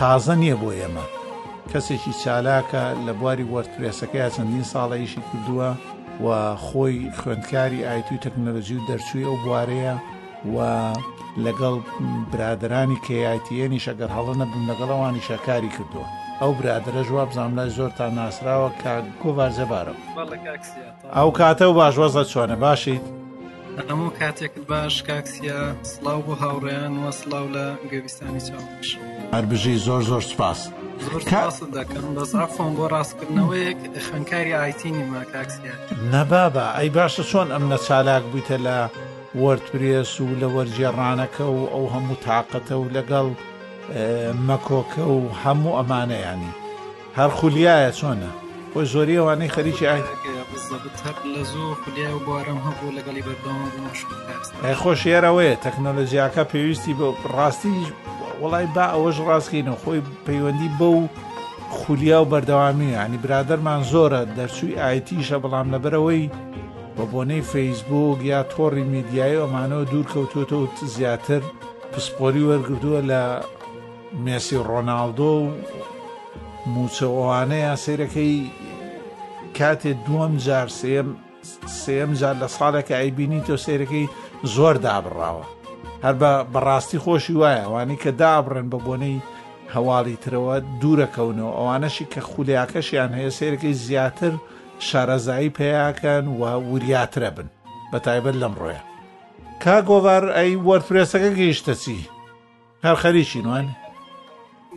تازە نیە بۆ ئێمە. کەسێکی چالاکە لە بواری وەردپرێسەکەیا چەندین ساڵە ئیشی کردووە و خۆی خوێندکاری ئایتی و تەکنەلۆژی و دەرچووی ئەو بوارەیە و لەگەڵ برادرانی کەیایتیێنیش ئەگەر هەڵە نەبم لەگەڵەوانی شەکاری کردووە ئەو برادرە ژواب زاملای زۆر تا ناسراوە کە گۆڤارجەبارە بەڵێ کاکسیە ئەو کاتە و باش وەزە چۆنە باشیت؟ هەموو کاتێکت باش کاکسیا سلااو بۆ هاوڕێیان وە سلااو لە گەویستانی چاوش هەربژی زۆر زۆر سپاس زۆر سپاست دەکەم بەس ئەفۆن بۆ ڕاستکردنەوەیەک خوێنکاری ئایتینی ما کاکسیا نەبابا ئەی باشە چۆن ئەم نە چالاک بوویتە لە وەرتپرێس و لە وەرجێڕانەکە و ئەو هەموو تااقەتە و لەگەڵ مەکۆکە و هەموو ئەمانەیانی هەر خولیایە چۆنە خۆی زۆری ئەوانەی خەریکی ئای خۆش یارەوەیە تەکنۆلۆژیاکە پێویستی بە ڕاستی وڵای با ئەوەش ڕاستکەینە خۆی پەیوەندی بە و خولیا و بەردەوامی ینی برادەرمان زۆرە دەرچووی ئایتیشە بەڵام لەبەرەوەی بە بۆنەی فەیسبوک یا تۆڕی میدیایی ئەمانەوە دوور کەوتوتە و زیاتر پسپۆری وەرگتووە لە مێسی و ڕۆناڵدۆ و موچە و ئەوانەیە سەیرەکەی کاتێ دووەم جار سێم سێم جار لە ساڵێکە ئەیبینی تۆ سەیرەکەی زۆر دابڕاوە هەر بە بەڕاستی خۆشی وایە ئەوانی کە دابڕێن بە بۆنەی هەواڵی ترەوە دوورەکەونەوە ئەوانەشی کە خولیاکەشیان هەیە سێرەکەی زیاتر شارەزایی پیاکەن و وریاترە بن بە تایبەت لەم ڕۆیە کا گۆڤار ئەی وەرپرسەکە گەیشتە چی هەر خەریکی نوان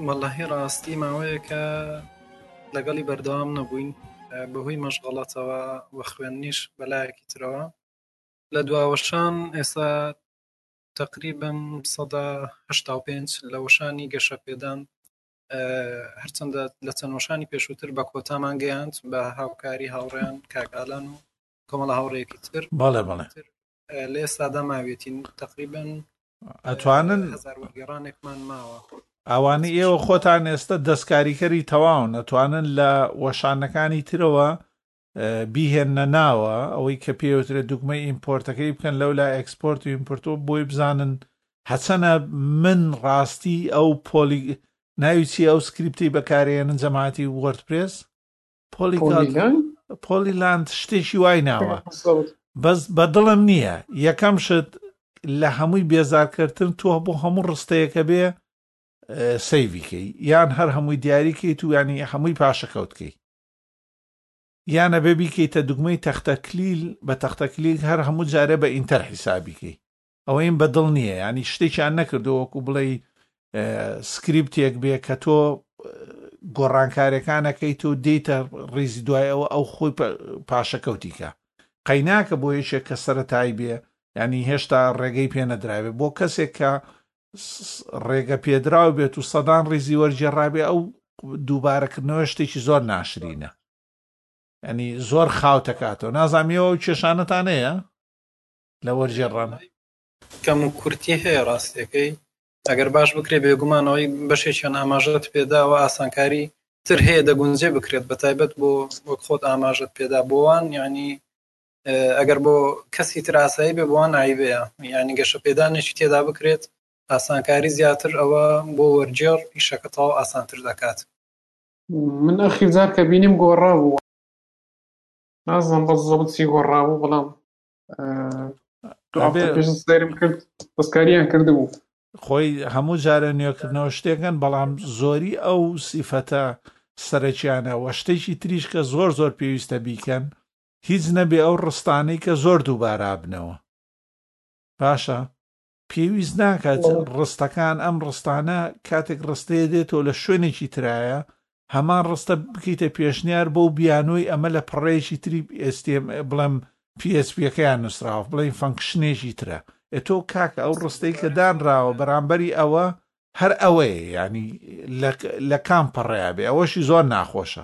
وەڵی ڕاستی ماوەیەکە لەگەڵی بەردەوام نەبووین بەهۆی مەشغڵەتەوە و خوێندنیش بەلایەکی ترەوە لە دواوەشان ئێستا تقریبن سەدا هشتا و پێنج لە وەشانی گەشە پێدان هەرچەندە لە چەند وەشانی پێشووتر بە کۆتامان گەیاند بە هاوکاری هاوڕیان کاکالان و کۆمەڵە هاوڕێکی تر باڵێ باڵێ لە ئێستادا ماوێتین تقریبن ئەتوانن گەڕانێکمان ماوە ئەوانی ئێوە خۆتان ئێستا دەستکاریکەری تەواون ئەتوانن لە وەشانەکانی ترەوە بیهێنە ناوە ئەوەی کە پێوترێت دوگمەی ئیمپۆرتەکەی بکەن لەو لا ئەکسپۆرت و ئیمپۆرتۆ بۆی بزانن حەچەنە من ڕاستی ئەو پۆلی ناوی چی ئەو سکریپتی بەکارێنن جەماعتی وەرتپرێس پۆلی لاند شتێکی وای ناوە بەس بە دڵم نییە یەکەم شت لە هەمووی بێزارکردن تۆ بۆ هەموو ڕستەیەەکە بێ سەیڤکەی یان هەر هەمووی دیاریکەی تو ینی هەمووی پاشەکەوتکەی یانە بێ بیکەیتە دوگمەی تەختەکلیل بە تەختەکلیل هەر هەموو جارێ بە ئینتەر حیسابیکەی ئەوەیم بە دڵ نییە ینی شتێکیان نەکردو وەکو بڵێ سکریپتێک بێ کە تۆ گۆڕانکارەکانەکەی تۆ دیتە ڕیزی دوای ئەوە ئەو خۆی پاشەکەوتیکە قەیناکە بۆ یەکێک کە سەرەتای بێ ینی هێشتا ڕێگەی پێ نەدراوێ بۆ کەسێک کە ڕێگە پێدراو بێت و سەدان ڕیزی وەرجێڕابێ ئەو دووبارەکردنەوە شتێکی زۆر ناشرینە ئەنی زۆر خاوتەکاتەوە نازانیەوە و کێشانەتانەیە لە وەرگێڕانە. کەم و کورتی هەیە ڕاستەکەی ئەگەر باش بکرێت بێگومانەوەی بەشێکیان ئاماژەت پێداوە ئاسانکاری تر هەیە دەگونجێ بکرێت بە تایبەت بۆ وەک خۆت ئاماژەت پێدا بۆوان ینی ئەگەر بۆ کەسی تراسایی بێ بۆوان ئایبەیە ینی گەشە پێدانێکی تێدا بکرێت ئاسانکاری زیاتر ئەوە بۆ وەرجێڕ ئیشەکە تەواو ئاسانتر دەکات من ئەخیزار کە بینیم گۆڕا بوو نازم بە زەبتی گۆڕا بوو بەڵام سرم کرد پسکاریان کردبوو خۆی هەموو جارە نوێکردنەوە شتێکن بەڵام زۆری ئەو سیفەتە سەرەکییانە وە شتێکی تریش کە زۆر زۆر پێویستە بیکەن هیچ نەبێ ئەو ڕستانەی کە زۆر دووبارابنەوە باشە پێویست ناکات ڕستەکان ئەم ڕستانە کاتێک ڕستەیە دێتەوە لە شوێنێکی ترایە هەمان ڕستە بکەیتە پێشنیار بۆ بیانۆی ئەمە لە پڕێکی تری ئێستێم بڵێم PSPەکەیان نووسراوە بڵین فەنکشنێکی ترە ئەتۆ کاکە ئەو ڕستەی کە دانراوە بەرامبەری ئەوە هەر ئەوەیە ینی لە کام پەڕێ بێ ئەوەشی زۆر ناخۆشە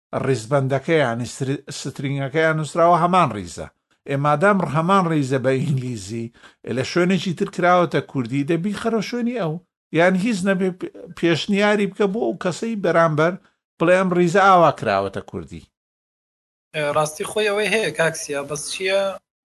ڕیزبەندەکەیان سترینگەکەیان نووسراوە هەمان ڕیزە ئێ مادام ڕهمان ڕیزە بە ئینگلیزی لە شوێنێکی تر کراوەتە کوردی دەبی خەرە شوێنی ئەو یان هیچ نەبێ پێشنیاری بکە بۆ ئەو کەسەی بەرامبەر بڵێ ئەم ڕیزە ئاوا کراوەتە کوردی ڕاستی خۆی ئەوەی هەیە کاکسیا بەس چییە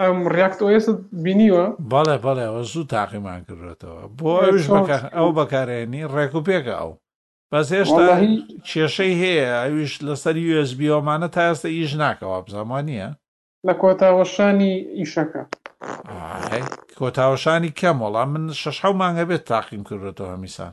ئەم ڕاکت ئۆیست بینیوە بەڵێ بەڵێ ئەوە زوو تاقیمان کردێتەوە بۆ ئەوش ئەو بەکارێنی ڕێک و پێکە ئەو بەس هێشتا کێشەی هەیە ئەویش لەسەر یسبیۆمانە تا ئێستا ئیش ناکەوە بزانوا نییە لە کۆتاوەشانی ئیشەکە کۆتاوەشانی کەم وەڵام من شەش حو مانگە بێت تاقیم کردێتەوە هەمیسان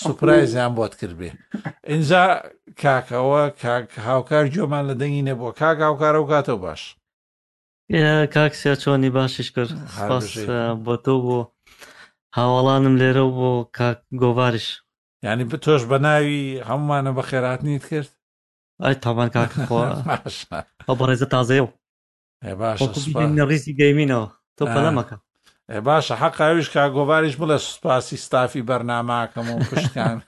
سوپرایزیان بۆت کردبێ ئینجا کاکەوە کاک هاوکار جۆمان لە دەنگی نەبووە کاک هاوکارە و کاتەوە باش کاک سیاچۆنی باشیش کرد بۆ تۆ بۆ هاوڵانم لێرە و بۆ کاک گۆڤارش ینی بتۆش بە ناوی هەمومانە بە خێراتنیت کرد ئای تاوان کاکخوا ئەو بەڕێزە تازەیە و ڕیزی گەیمینەوە تۆ پەلەمەکە باشە حەقاویش کا گۆڤاریش بڵێ سوپاسی ستافی بەرناماکەم و پشتیان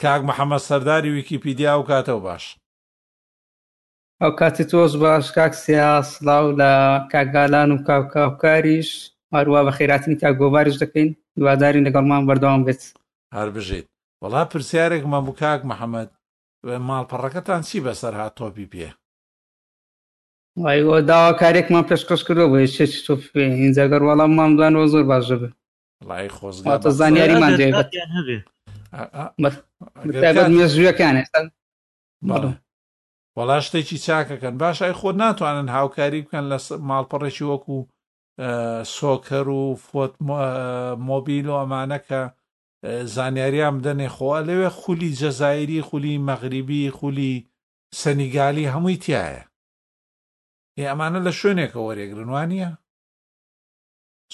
کاک محەممەد سەرداری ویکیپیدیا و کاتەوە باش ئەو کاتی تۆز باش کاک سیا سلااو لە کاگالان و کاکاوکاریش هەروە بە خێراتنی کا گۆڤاریش دەکەین دوواداری لەگەڵمان بەردەوام بێت هەر بژیت وڵا پرسیارێکمان بوو کاک محەممەد ماڵپەڕەکەتان چی بەسەر هات تۆپی پێ؟ وای وە داواکاریێکمان پێشکەش کردو بە یشێکی تۆ پێ هینجا گەر وەڵام مام دوانەوە زۆر باش دەبێ لای خۆزگا تە زانیاریمان دێ بەتابەت مێژووەکان ئێستا وەڵا شتێکی چاکەکەن باشای خۆ ناتوانن هاوکاری بکەن لە ماڵپەڕێکی وەکو سۆکەر و فۆت مۆبیل و ئەمانەکە زانیاریان بدەنێ خۆ لەوێ خولی جەزایری خولی مەغریبی خولی سەنیگالی هەمووی تایە ئێ ئەمانە لە شوێنێکە وەرێگرن وانە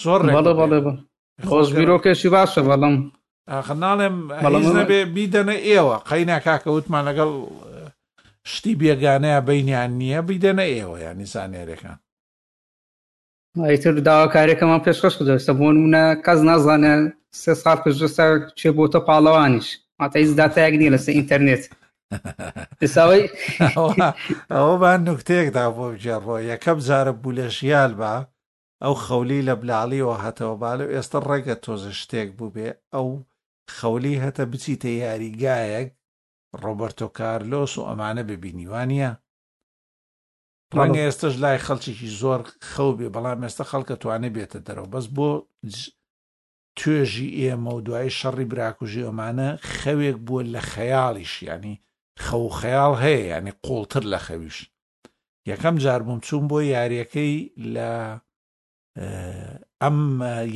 زۆر خۆزبیرۆکێکی باشە بەڵم ناڵێم نەبێ بیدەنە ئێوە قەینا کاکەوتمان لەگەڵ شتی بێگانەیە بینیان نییە بیدەنە ئێوە ینی زانێرەکان ئیتر داواکاریەکەمان پێشکەش کردستە بۆ نمونە کەس نازانێ سێ ساڵ پێشستا چێ بۆتە پاڵەوانیش ماتە هیچ داتایەک نیە لەسەر ئینتەرنێت ئێساوەی ئەومان نوکتێکدا بۆ بجێڕۆ یەکەم جارە بوو لە ژیان بە ئەو خەولی لە بلاڵیەوە هاتەوە باە و ئێستا ڕێگە تۆزە شتێک بوو بێ ئەو خەولی هەتە بچیتە یاریگایەک ڕۆبەرتۆ کارلۆس و ئەمانە ببینیوانە ڕەنگە ئێستش لای خەڵکیی زۆر خەو بێ بەڵام ئێستا خەڵکە توانێ بێتە دەرەوە بەس بۆ توێژی ئێمە و دوای شەڕی براکوژی ئەمانە خەوێک بووە لە خەیاڵیش ینی خەو خەیاڵ هەیە ینی قوڵتر لە خەویش یەکەم جار بووم چوون بۆ یاریەکەی لە ئەم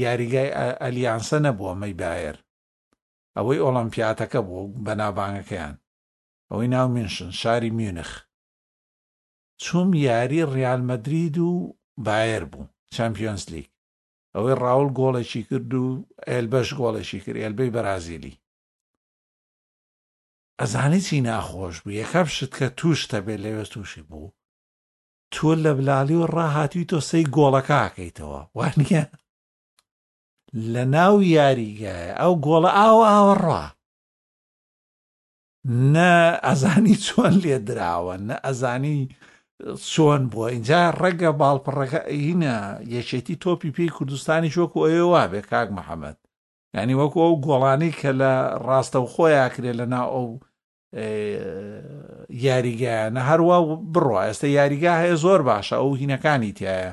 یاریگای ئەلیانسە نەبووە مەی باەر ئەوەی ئۆڵمپیاتەکە بوو بەناوبانگەکەیان ئەوەی ناو منشن شاری میونخ چوم یاری ڕیال مەدرید و بایەر بوو چامپیۆنس لیگ ئەوەی ڕاول گۆڵێکی کرد و ئێلبەش گۆڵێکی کرد ئێلبەی بەرازیلی ئەزانی چی ناخۆش بوو یەکەم شت کە تووشتە بێ لەوێ تووشی بوو تۆ لە بلالی و ڕاهاتوی تۆ سەی گۆڵەکەکەیتەوە وانە لە ناو یاریگایە ئەو گۆڵە ئاو ئاوەڕا نە ئەزانی چۆن لێ دراوە نە ئەزانی چۆن بووە اینجا ڕەگە باڵپڕەکە ئەینە یەکێتی تۆپی پێی کوردستانی شۆک و ئەوێ وابێ کاک محەممەد ینی وەکو ئەو گۆڵانی کە لە ڕاستە و خۆیان کرێ لە ناو ئەو یاریگایانە هەروە بڕە ئێستا یاریگا هەیە زۆر باشە ئەو هینەکانی تایە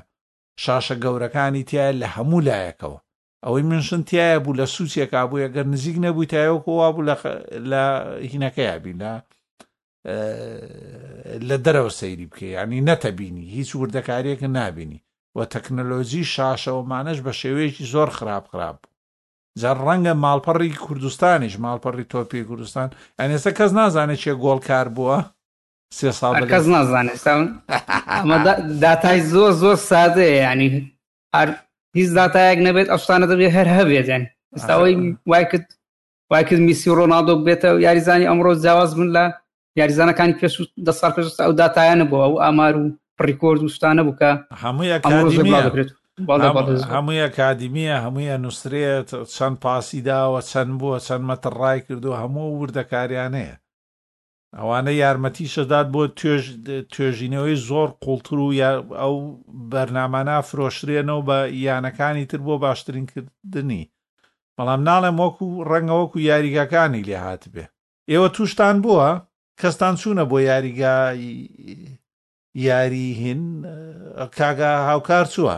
شاشە گەورەکانی تایە لە هەموو لایەکەوە ئەوەی منشن تیایە بوو لە سوچێکا بوو ئەگەر نزیک نەبووی تایوەکو وا بوو لە هینەکەیا بی لە لە دەرەوە سەیری بکە ینی نەتەبینی هیچ وردەکاریەکە نابینی و تەکنەلۆجی شاشەوەمانەش بە شێوەیەکی زۆر خراپ خراپ بوو جار ڕەنگە ماڵپەڕی کوردستانیش ماڵپەڕی تۆپی کوردستان ئەنێستا کەس نازانێت چێ گۆڵکار بووە سێ ساڵ کەس نازانێت داتای زۆر زۆر سادەیە ینی هەر هیچ داتایەک نەبێت ئەو شتانە دەبێت هەر هەبێت یان ئێستاەوەی وای کرد وای کرد میسی و ڕۆناالدۆ بێتە یاریزانی ئەمڕۆ جیاواز بن لە یاریزانەکانی پێش و دە سال پێش ئەو داتایانە بۆ ئەو ئامار و ڕیکۆرد و شتانە بووکە هەمووی هەمووی کادیمیە هەموویە نووسرێت چەند پاسی داوە چەند بووە چەند مەتر ڕای کردو هەموو وردەکاریانەیە ئەوانە یارمەتیشدەدات بۆ توێژ توێژینەوەی زۆر قوڵتر و یا ئەو بەرنامانە فرۆشرێنەوە بە یانەکانی تر بۆ باشترین کردنی بەڵام ناڵێم وەکو ڕەنگە وەکو یاریگاکانی لێ هاتبێ ئێوە توشتان بووە کەستان چوونە بۆ یاریگا یاری هین کاگا هاوکار چووە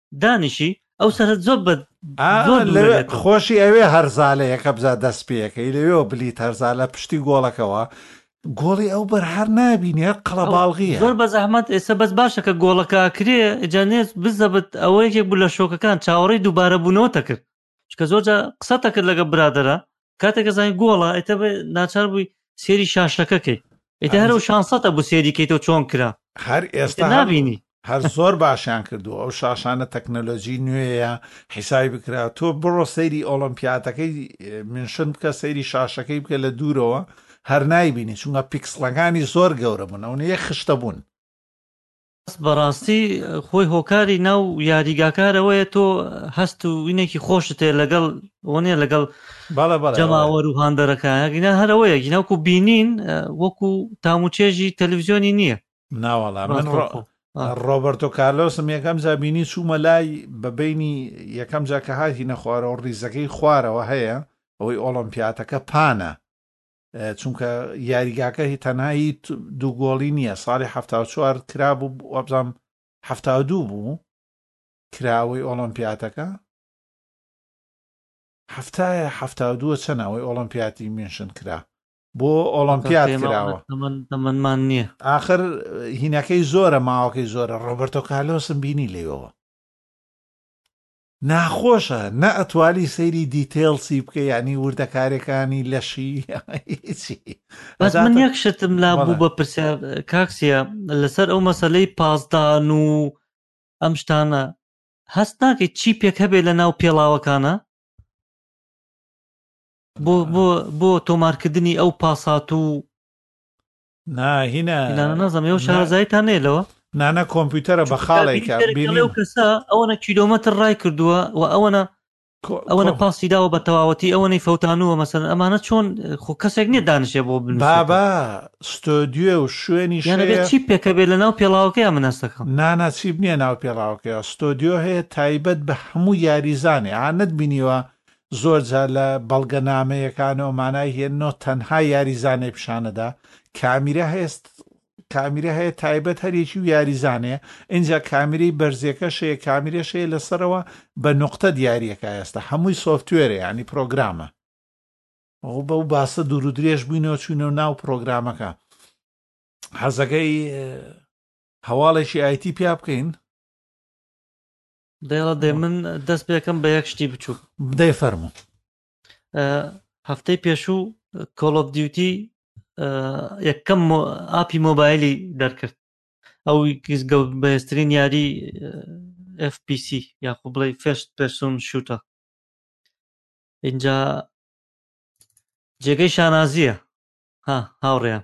دانیشی ئەو سەرت زۆر بە خۆشی ئەوێ هەرزالەیەەکە بزا دەست پێەکەی لەوێەوە بلیت هەرزالە پشتی گۆڵەکەەوە گۆڵی ئەو بەر هەر نبینی هەر قەڵەباڵغی زۆر بە زەحمەت ئێستا بەس باشە کە گۆڵەکە کرێ جانێت بزەبت ئەوە یەکێک بوو لە شۆکەکان چاوەڕی دووبارە بوونەوە تەکرد چکە زۆر قسە تەکرد لەگە برادرە کاتێکە زانین گۆڵە ئەتە ناچار بووی سێری شاشەکەکەی ئەتە هەرو شانسەتە بوو سێریکەیتەوە چۆن کرا هەر ئێستا نبینی هەر زۆر باشیان کردو ئەو شاشانە تەکنەلۆژی نوێیە حیسای بکرا تۆ بڕۆ سەیری ئۆلمپیاتەکەی منشن بکە سەیری شاشەکەی بکە لە دوورەوە هەر نایبینی چونگە پیکسلەکانی زۆر گەورە بوون ئەو یە خشتە بوون بەڕاستی خۆی هۆکاری ناو یاریگاکارەوەیە تۆ هەست و وینێکی خۆشت هەیە لەگەڵ وەنیە لەگەڵ جەماوەر و هاندەرەکانگینا هەرەوەیە گیناکو بینین وەکو تاموچێژی تەلویزیۆنی نییە ناوەڵا من ڕۆبەرتۆ کارلۆسم یەکەم جا بینی چوومە لای بەبینی یەکەم جا کە هاتی نەخوارەوە ڕیزەکەی خوارەوە هەیە ئەوەی ئۆڵمپیاتەکە پانە چونکە یاریگاکە هی تەنایی دوو گۆڵی نییە ساڵی ه چوار کرابوو وابزانام ه دوو بوو کراوەی ئۆلۆمپیاتەکە هەفتایە ه دووە چەناوەی ئۆلۆمپیاتی منشن کرا بۆ ئۆلۆمپیات کراوە تەمەمان نییە آخر هینەکەی زۆرە ماوەکەی زۆرە ڕۆبەرتۆ کالۆسم بینی لێەوە ناخۆشە نە ئەتوانی سەیری دیتەیڵسی بکەی یانی وردەکارەکانی لەشی هیچی بەس من هەزاتە یەک شتم لا بوو بەڵێ بە پرسیار کاکسیە لەسەر ئەو مەسلەی پاسدان و ئەم شتانە هەست ناکەیت چی پێک هەبێ لە ناو پێڵاوەکانە بۆ بۆ بۆ تۆمارکردنی ئەو پاسات و نا هینا هینا نازم یو شارزای تا نه لو نه نه کۆمپیوتەرە بە خاڵێک بینی و کەسە ئەوەنە کیلومتر ڕای کردووە و ئەوەنە ئەوەنە پاسی داوە بە تەواوەتی ئەوەنەی فەوتانووە مەسەن ئەمانە چۆن خو کەسێک نیە دانشێ بۆ بن بابا ستۆدیۆ و شوێنی شوێنێت چی پێکە بێت لە ناو پێڵاوەکەی منەستەکە نانا چیب نییە ناو پێڵاوکەەوە ستۆدیۆ هەیە تایبەت بە هەموو یاریزانێ ئانەت بینیوە زۆر جار لە بەڵگە نامەیەکانەوە مانای هێ نۆ تەنها یاریزانێ پیشانەدا کامیرە هەست کامیرە هەیە تایبەت هەرێکی و یاریزانێ اینجا کامیرەی بەرزێکە شەیە کامیرە شەیە لەسەرەوە بە نقطە دیارریەکە ئێستا هەمووی سوفتوێرە ینی پرۆگرامە ئەو بەو باسە دوور و درێژ بووینەوە چوینە و ناو پرۆگرامەکە حەزەکەی هەواڵێکی ئایتی پیا بکەین بێڵە دێ من دەست پێکەم بە یەک شتی بچوو دەی فەرمو هەفتەی پێشوو کۆڵۆف دیوتی یەکەم ئاپی مۆبایلی دەرکرد ئەو گزگە بەێسترین یاری FPC یاخو بڵێ فێشت پرسون شوتە اینجا جێگەی شانازیە ها هاوڕێیان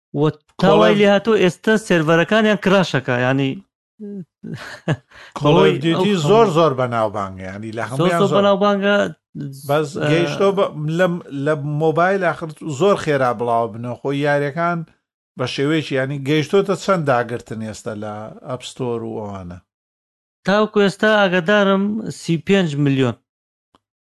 تاوای لێ هاتۆ ئێستا سێرڤەرەکانیان کراشەکە ینی کۆڵدیتی زۆر زۆر بەناوبانگە ینی لە هەموو بەناوبانگە بەس گەیشتۆ لە مۆبایل آخر زۆر خێرا بڵاو بنەوە خۆی یاریەکان بە شێوەیەکی ینی گەیشتۆتە چەند داگرتن ئێستا لە ئەپستۆر و ئەوانە تاوکو ئێستا ئاگدارم سی5 میلیۆن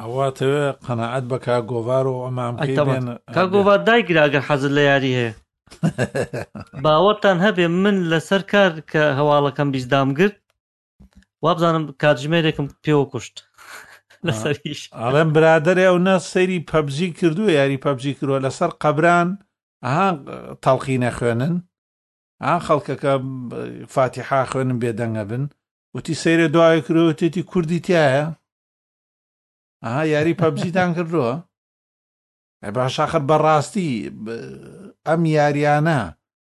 ئەوە واتەوێ قەنەعەت بە کاک گۆڤار و ئەمام ئەی کەی تەمام بێن کا گۆڤار دایگرە ئەگەر حەزت لە یاری هەیە باوەڕتان هەبێ من لەسەر کار کە هەواڵەکەم بیست دامگرت وابزانم کاتژمێرێکم پێوە کوشت لەسەر هیچ ئەڵێم برادەرێ ئەو نە سەیری پەبجی کردو یاری پەبجی کردوە لەسەر قەبران ئەها تەڵقی نەخوێنن ئان خەڵکەکە فاتیحا خوێنم بێدەنگ ئەبن وتی سەیرە دواوی کرۆتێتی کوردی تایە ئەها یاری پەبجیتان کردووە باشاخر بەڕاستی ئەم یاریانە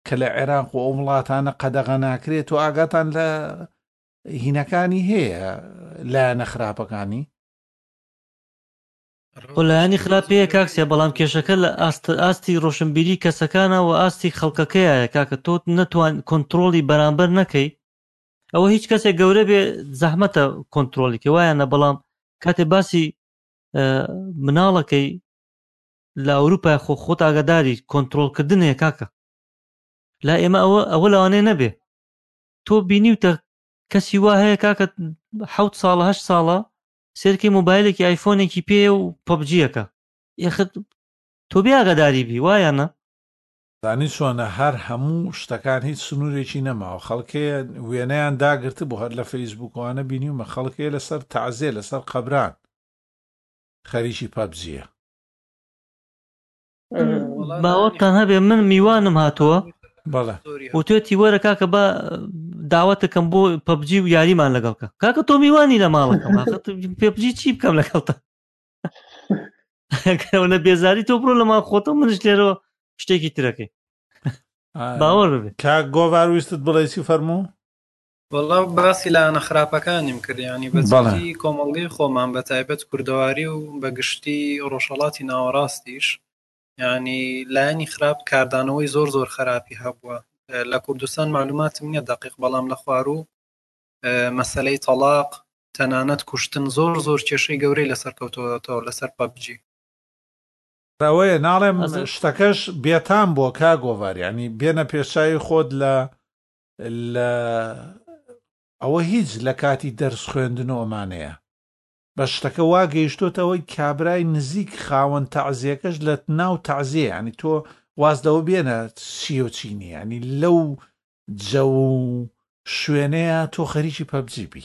کە لە عێراق و ئەو وڵاتانە قەدەغە ناکرێت تۆ ئاگاتان لە هینەکانی هەیە لایەنە خراپەکانی خۆ لایەنی خراپ پێیە کاک سیا بەڵام کێشەکە لە ئاستی ڕۆشنبیری کەسەکانە و ئاستی خەڵکەکەیە کاکە تۆ نەتوان کۆنتترۆلی بەرامبەر نەکەی ئەوە هیچ کەسێک گەورە بێ زەحمەتە کۆنتترۆلێکی وایەنە بەڵام کاتێ باسی مناڵەکەی لە ئەوروپای خۆ خۆت ئاگاداری کۆنتترۆلکردن هەیە کاکە لا ئێمە ئەوە ئەوە لەوانەیە نەبێ تۆ بینی وتە کەسی وا هەیە کاکە حوت ساڵە هەشت ساڵە سێرکەی مۆبایلێکی ئایفۆنێکی پێیە و پەبجیەکە یەخت تۆ بێ ئاگاداری بی وا یان نا؟ زانی چۆنە هەر هەموو شتەکان هیچ سنورێکی نەماوە خەڵک هەیە وێنەیان داگرتبوو هەر لە فەیسبووک وانە بینیومە خەڵک هەیە لەسەر تەعزێ لەسەر قەبران خەریکی پەبجیە. باوەتان هەبێ من میوانم هاتووە بەڵێ وتێتی وەرە کاکە بە داوەتەکەم بۆ پبجی و یاریمان لەگەڵکە کاکە تۆ میوانی لە ماڵەکەم پێبجی چی بکەم لەگەڵتە لە بێزاری تۆ بڕۆ لەما خۆتە منش لێرەوە شتێکی ترەکەی باوەڕ بێ کا گۆڤار ویستت بڵێ چی فەرموو وەڵا باسی لایەنە خراپەکانیم کرد یانی بە بەڵێ جدی کۆمەڵگەی خۆمان بە تایبەت کوردەواری و بە گشتی ڕۆژهەڵاتی ناوەڕاستیش یانی لایەنی خراپ کاردانەوەی زۆر زۆر خراپی هەبووە اه، لە کوردستان معلوماتم نییە دەقیق بەڵام لە خواروو اه، مەسەلەی تەڵاق تەنانەت کوشتن زۆر زۆر کێشەی گەورەی لەسەر کەوتۆتەوە لەسەر پەبجی ئەوەیە ناڵێم ئەزم شتەکەش بێتام بووە کاک گۆڤار یانی بێنە پێش چاوی خۆت لە لە ئەوە هیچ لە کاتی دەرس خوێندن و ئەمانەیە بە شتەکە وا گەیشتۆتە ئەوەی کابرای نزیک خاوەن تەعزیەکەش لە ناو تەعزیە ینی تۆ واز لەوە بێنە چی و چی نییە ینی لەو جەو و شوێنەیە تۆ خەریکی پەبجی بی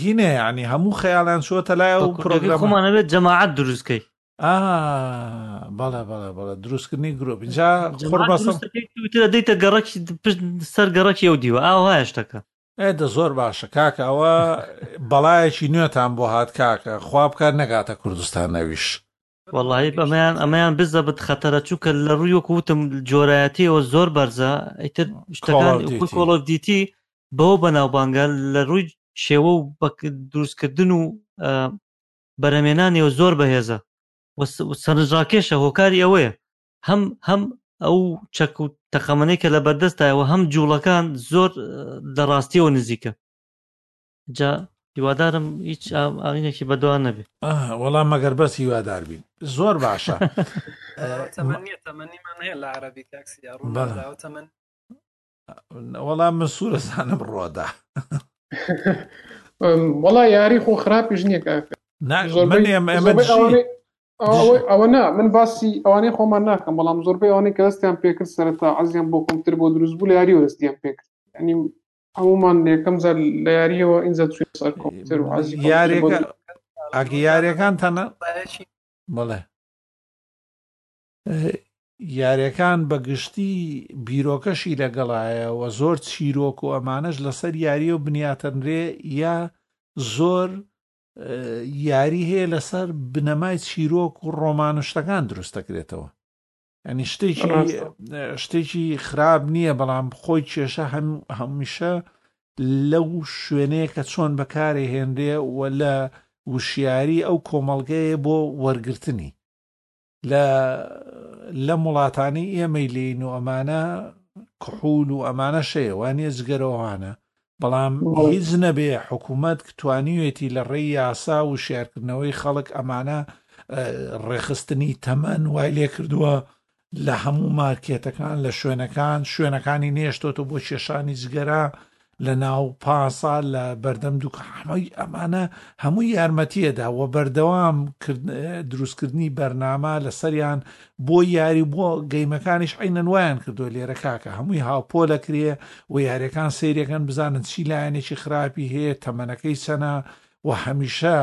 هینێ یعنی هەموو خەیاڵیان چوەتە لای ئەو پرۆگرام خۆمانەبێت جەماعات دروستکەی بەڵێ بەڵێ بەڵێ دروستکردنی گرۆپ اینجا خۆڕبەسەترە دەیتە گەڕکی پشت سەر گەڕکی ئەو دیوە ئاوا هێشتەکە ئێدە زۆر باشە کاکە ئەوە بەڵایەکی نوێتان بۆ هات کاکە خوا بکات نەگاتە کوردستان نەویش وەڵی بەمەیان ئەمەیان بزە بت خەتەرە چووکە لە ڕووی وەکو وتم جۆرایەتیەوە زۆر بەرزە ئیتر شتەکان کۆڵۆف دیتی بەوە بەناوبانگە لە ڕووی شێوە و دروستکردن و بەرەمێنانیەوە زۆر بەهێزە سەرنجڕاکێشە هۆکاری ئەوەیە هەم هەم ئەو چەک و تەقەمەەی کە لە بەردەستایەوە هەم جوڵەکان زۆر لە ڕاستیەوە نزیکە جا هیوادارم هیچ ئاینێکی بەدوان نەبێت وەڵام مەگەر بەس هیوادار بین زۆر باشە وەڵام من سوورە سانم ڕۆدا وەڵا یاری خۆ خراپیش نییە ئەوە نا من باسی ئەوانەی خۆمان ناکەم بەڵام زۆربەی ئەوانەی کەستیان پێکرد سەرتا عزیان بۆ کۆمپتر بۆ دروست بوو لە یاری وەستیان پێکرد ئەنی هەموومان یەکەم جار لە یاریەوە ئینجا چوین سەر کۆمپیوتەر و عەزی یاریەکە ئەگە یاریەکان تەنە بڵێ یاریەکان بە گشتی بیرۆکەشی لەگەڵایە و زۆر چیرۆک و ئەمانەش لەسەر یاریە و بنیاتەنرێ یا زۆر یاری هەیە لەسەر بنەمای چیرۆک و ڕۆمان و شتەکان دروست دەکرێتەوە ئەنی شتێکی شتێکی خراپ نییە بەڵام خۆی کێشە هەم هەمیشە لەو شوێنەیە کە چۆن بەکارێ هێنرێ و لە وشیاری ئەو کۆمەڵگەیە بۆ وەرگرتنی لە لە وڵاتانی ئێمەی لین و ئەمانە کحول و ئەمانە شەیەوانە جگەرەوانە بەڵام هیچ نەبێ حکوومەت توانیوێتی لە ڕێی یاسا و شارکردنەوەی خەڵک ئەمانە ڕێخستنی تەمەن وای لێ کردووە لە هەموو مارکێتەکان لە شوێنەکان شوێنەکانی نێشتۆتە بۆ کێشانی جگەرە لە ناو پاسا لە بەردەم دوکەحمەی ئەمانە هەموو یارمەتیەدا و بەردەوام دروستکردنی بەرنامە لەسەریان بۆ یاری و بۆ گەیمەکانیش عەینەن وایان کردووە لێرە کاکە هەمووی هاوپۆلە کرێ و یاریەکان سەیرەکەن بزانن چی لایەنێکی خراپی هەیە تەمەنەکەی چەنە و هەمیشە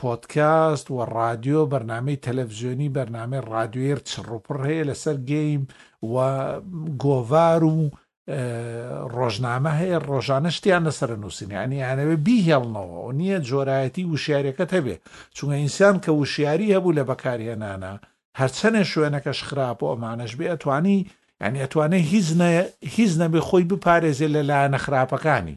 پۆتکاست و ڕادیۆ بەرنمەی تەلەڤزیۆنی بەرنمەی ڕادیۆێر چڕوپڕ هەیە لەسەر گەیم و گۆڤار و ڕۆژنامە هەیە ڕۆژانە شتیان لەسەر نووسین ینی یانەوێ بیهێڵنەوە و نییە جۆرایەتی وشارەکەت هەبێ چونگە ئینسان کە وشیاری هەبوو لە بەکارهێنانە هەرچەنێ شوێنەکەش خراپ و ئەمانەش بێ ئەتوانی ینی ئەتوانێت هیچ هیچ نەبێ خۆی بپارێزێ لە لایەنە خراپەکانی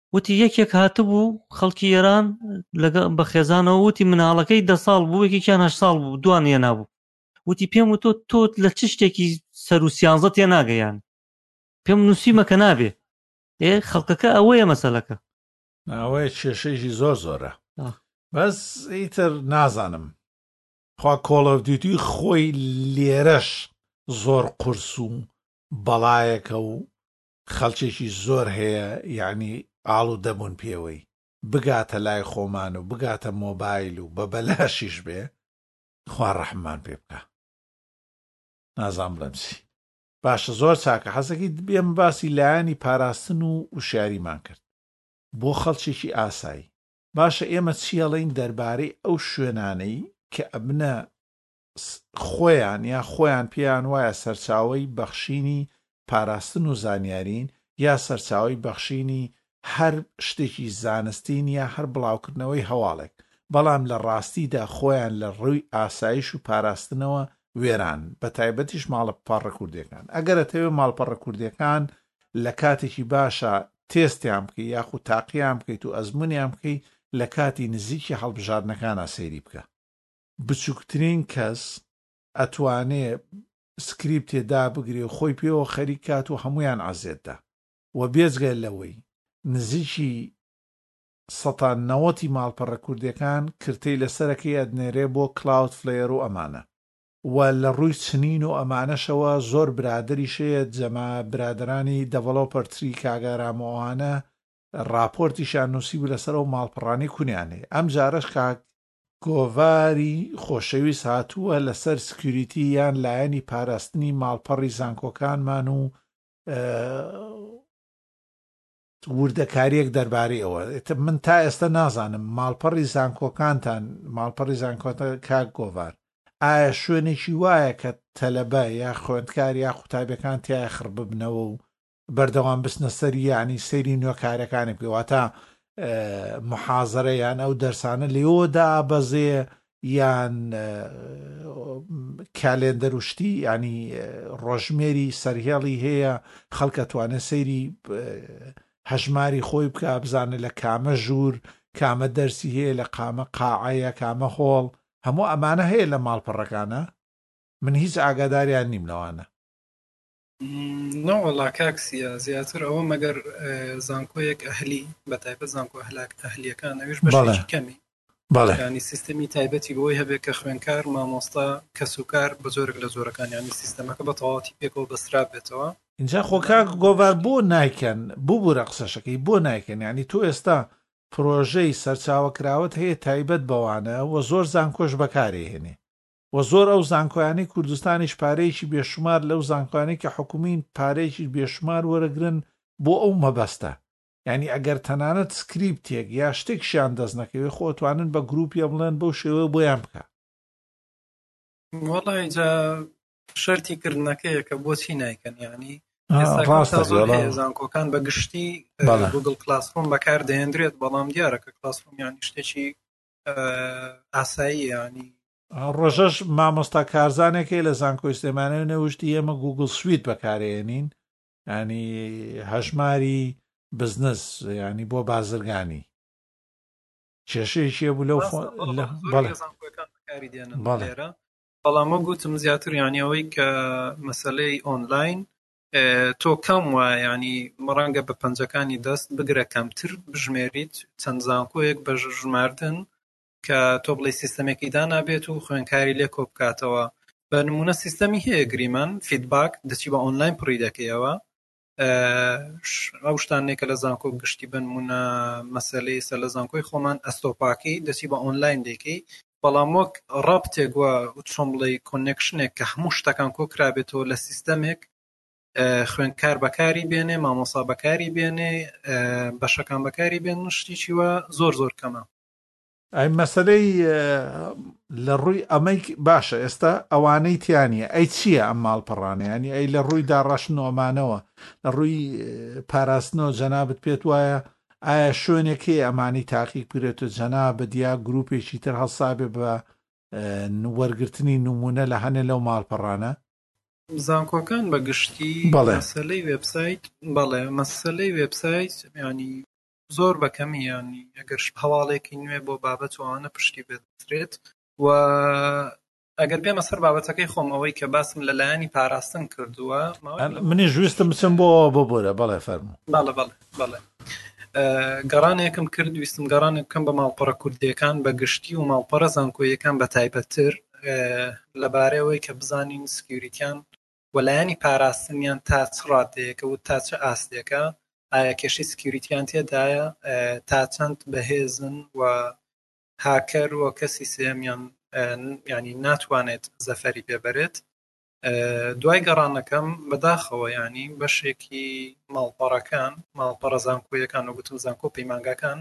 وتی یەکێک هاتبوو خەڵکی ئێران لەگە بە خێزانەوە وتی مناڵەکەی دە ساڵ بوو یەکێکیان هەشت ساڵ بوو دوان یە نابوو وتی پێم و تۆ تۆت لە چ شتێکی سەر و سیانزە تێ ناگەیان پێم نووسیمە کە نابێ ئێ خەڵکەکە ئەوەیە مەسەلەکە ئەوەیە کێشەیشی زۆر زۆرە بەس ئیتر نازانم خوا کۆڵەڤدیتی خۆی لێرەش زۆر قورس و بەڵایەکە و خەڵکێکی زۆر هەیە یەعنی ئاڵودە بوون پێوەی بگاتە لای خۆمان و بگاتە مۆبایل و بە بەلاشیش بێ خوا ڕەحممان پێ بکا نازان بڵێم چی باشە زۆر چاکە حەزەکەی دبێم باسی لایەنی پاراستن و وشیاریمان کرد بۆ خەڵکێکی ئاسایی باشە ئێمە چیەڵین دەربارەی ئەو شوێنانەی کە ئەبنە خۆیان یا خۆیان پێیان وایە سەرچاوەی بەخشینی پاراستن و زانیارین یا سەرچاوەی بەخشینی هەر شتێکی زانستین یا هەر بڵاوکردنەوەی هەواڵێک بەڵام لە ڕاستیدا خۆیان لە ڕووی ئاسایش و پاراستنەوە وێران بە تایبەتیش ماڵە پەڕە کوردەکان ئەگەرە تەوێ ماڵپەڕە کوردەکان لە کاتێکی باشە تێستیان بکەی یاخود تاقییان بکەیت و ئەزمونیان بکەی لە کاتی نزیکی هەڵبژاردنەکانە سەیری بکە بچوکترین کەس ئەتوانێ سکریپتێ دابگرێ و خۆی پێوە خەریک کات و هەموویان عەزێت دا وە بێجگە لەوەی نزیکی سەتا نەوەتی ماڵپەڕە کوردێکان کرتەی لەسەرەکەی ئەدنێرێ بۆ کلاود فلەیەر و ئەمانە وە لە ڕووی چنین و ئەمانەشەوە زۆر برادەریش هەیە جەما برادەرانی دەڤەڵۆپەر تری کاک ئارام و ئەوانە ڕاپۆرتیشان نووسیبوو لەسەر ئەو ماڵپەڕانەی کونیان هەیە ئەمجارەش کاک گۆڤاری خۆشەویست هاتووە لەسەر سکیوریتی یان لایەنی پاراستنی ماڵپەڕی زانکۆکانمان و وردەکاریەک دەربارەی ئەوە من تا ئێستا نازانم ماڵپەڕی زانکۆکانتان ماڵپەڕی زانکۆتە کاک گۆڤار ئایا شوێنێکی وایە کە تەلەبە یا خوێندکار یا قوتابەکان تایە خڕ ببنەوە و بەردەوام بچنە سەری یانی سەیری نوێ کارەکانی بکە واتە محازرە یان ئەو دەرسانە لێەوە دابەزێ یان کالێندەر و شتی ینی ڕۆژمێری سەرهێڵی هەیە خەڵکە توانێت سەیری هەژماری خۆی بکە بزانە لە کامە ژوور کامە دەرسی هەیە لە قامە قاعەیە کامە هۆڵ هەموو ئەمانە هەیە لە ماڵپەڕەکانە من هیچ ئاگاداریان نیم لەوانە نەوەڵا کاک سیا زیاتر ئەوە مەگەر زانکۆیەک ئەهلی بە تایبەت زانکۆ هەلاک ئەهلیەکان ئەوش بەڵێ کەمی بەڵێ ینی سیستەمی تایبەتی بۆی هەبێت کە خوێنکار مامۆستا کەس و کار بە جۆرێک لە جۆرەکان ینی سیستەمەکە بە تەواتی پێکەوە بەسرا بێتەوە ئینجا خۆ کاک گۆڤار بۆ نایکەن ببورە قسەشەکەی بۆ نایکەن ینی تۆ ئێستا پرۆژەی سەرچاوە کراوەت هەیە تایبەت بەوانە و زۆر زانکۆش بەکارێ هێنێ وە زۆر ئەو زانکۆیانەی کوردستانیش پارەیەکی بێشومار لەو زانکۆیانەی کە حکومین پارەیەکیش بێشومار وەرەگرن بۆ ئەو مەبەستە یانی ئەگەر تەنانەت سکریپتێک یا شتێکشیان دەست نەکەوێ خۆ ئەتوانن بە گروپیە بڵێن بەو شێوەیە بۆیان بکە. وەڵا ئیجا شەرتی کردنەکەیە کە بۆچی نایکەن یانی زانکۆکان بە گشتی گوگل کلاسڕۆم بەکار دەهێندرێت بەڵام دیارە کە کلاسڕۆم یان شتێکی ئاسایی یانی ڕۆژەش مامۆستا کارزانێکی لە زانکۆی سلێمانەوە نەوشتی ئێمە گوگل سویت بەکارێنین ینی هەژماری بزنس ینی بۆ بازرگانی کێشەیەکیە بوو لەو بەڵێرە بەڵام وە گوتم زیاتر یانیەوەی کە مەسلەی ئۆنلاین تۆ کەم وە یانی ڕەنگە بە پەنجەکانی دەست بگرە کەمتر بژمێریت چەند زانکۆیەک بە ژماردن کە تۆ بڵێ سیستەمێکی دانابێت و خوێنکاری لێ کۆ بکاتەوە بە نمونە سیستەمی هەیە گریمان فیدباک دەچی بە ئۆنلاین پڕی دەکەیەوە ئەو شتانێکە لە زانکۆ گشتی بنمونە مەسلەی سەر لە زانکۆی خۆمان ئەستۆپاکەی دەچی بە ئۆنلاین دەکەی بەڵام وەک ڕابتێک وا چۆن بڵێی کۆنێکشنێک کە هەموو شتەکان کۆ کرابێتەوە لە سیستەمێک خوێنکار بەکاری بێنێ مامۆسا بەکاری بێنێ بەشەکان بەکاری بێن شتیی وا زۆر زۆر کەمە ئەی مەسلەی لە ڕووی ئەمەی باشە ئێستا ئەوانەی تیانە ئەی چییە ئەم ماڵپەڕانیانی ئەی لە ڕووی داڕشتنەوەمانەوە لە ڕووی پاراستنەوە جەنابەت پێت وایە ئایا شوێنێک هەیە ئەمانەی تاقی بکرێت و جەنابت یا گروپێکی تر هەڵسابێت بە وەرگرتنی نمونە لە هەنێ لەو ماڵپەڕانە؟ زانکۆکان بە گشتی بەڵێ. مەسەلەی وێبسایت بەڵێ مەسەلەی وێبسایت یانی زۆر بە کەمی یانی ئەگەر هەواڵێکی نوێ بۆ بابەت و ئەوانە پشکی بێت دەکرێت و ئەگەر بێمە سەر بابەتەکەی خۆم ئەوەی کە باسم لە لایەنی پاراستن کردووە ماوەی لە منیش ویستم بچم بۆ ئەوە ببورە بەڵێ فەرموو بەڵێ بەڵێ بەڵێ ئە، گەڕانێکم کرد ویستم گەڕانێک بکەم بە ماڵپەڕە کوردییەکان بە گشتی و ماڵپەڕە زانکۆییەکان بە تایبەتتر ئە، لەبارەی ئەوەی کە بزانین سکیوریتیان و لایەنی پاراستنیان تا چ ڕادەیەکە و تا چ ئاستێکە ئایا کێشەی سکیوریتیان تێدایە ئە، تا چەند بەهێزن و هاکەر و کەسی سێیەمیان ینی ناتوانێت زەفەری پێبەرێت دوای گەڕانەکەم بەداخەوە ینی بەشێکی ماڵپەڕەکان ماڵپەڕە زانکۆیەکان و گوتم زانکۆ پەیمانگاکان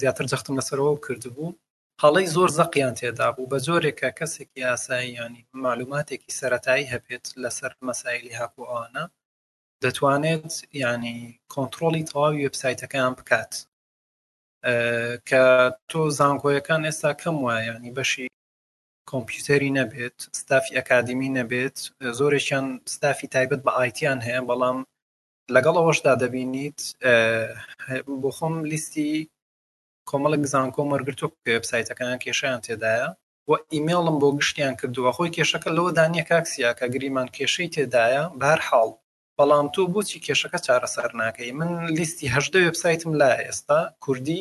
زیاتر جەختم لەسەرەوە کردبوو هەڵی زۆر زەقیان تێدا بوو بە جۆرێکە کەسێکی ئاساییانی معلوماتێکی سەتایی هەبێت لەسەر مەسایلی هاکوانە دەتوانێت ینی کۆنتترۆلی تەواوی وبسایتەکەیان بکات کە تۆ زانکۆیەکان ئێستا کەم وایە ینی بەشی کۆمپیوتەری نەبێت ستافی ئەکادمی نەبێت زۆرێکیان ستافی تایبەت بە ئایتیان هەیە بەڵام لەگەڵ ئەوەشدا دەبینیت بۆ خۆم لیستی کۆمەڵک زانکۆ مەرگرتو وبسایتەکان کێشیان تێدایە و ئیمێڵم بۆ گشتیان کردووە خۆی کێشەکە لەوە دانیە کاکسیا کە گریمان کێشەی تێدایە بار حاڵ بەڵام تۆ بۆچی کێشەکە چارەسەر ناکەی من لیستی هەشدە وبسایتم لا ئێستا کوردی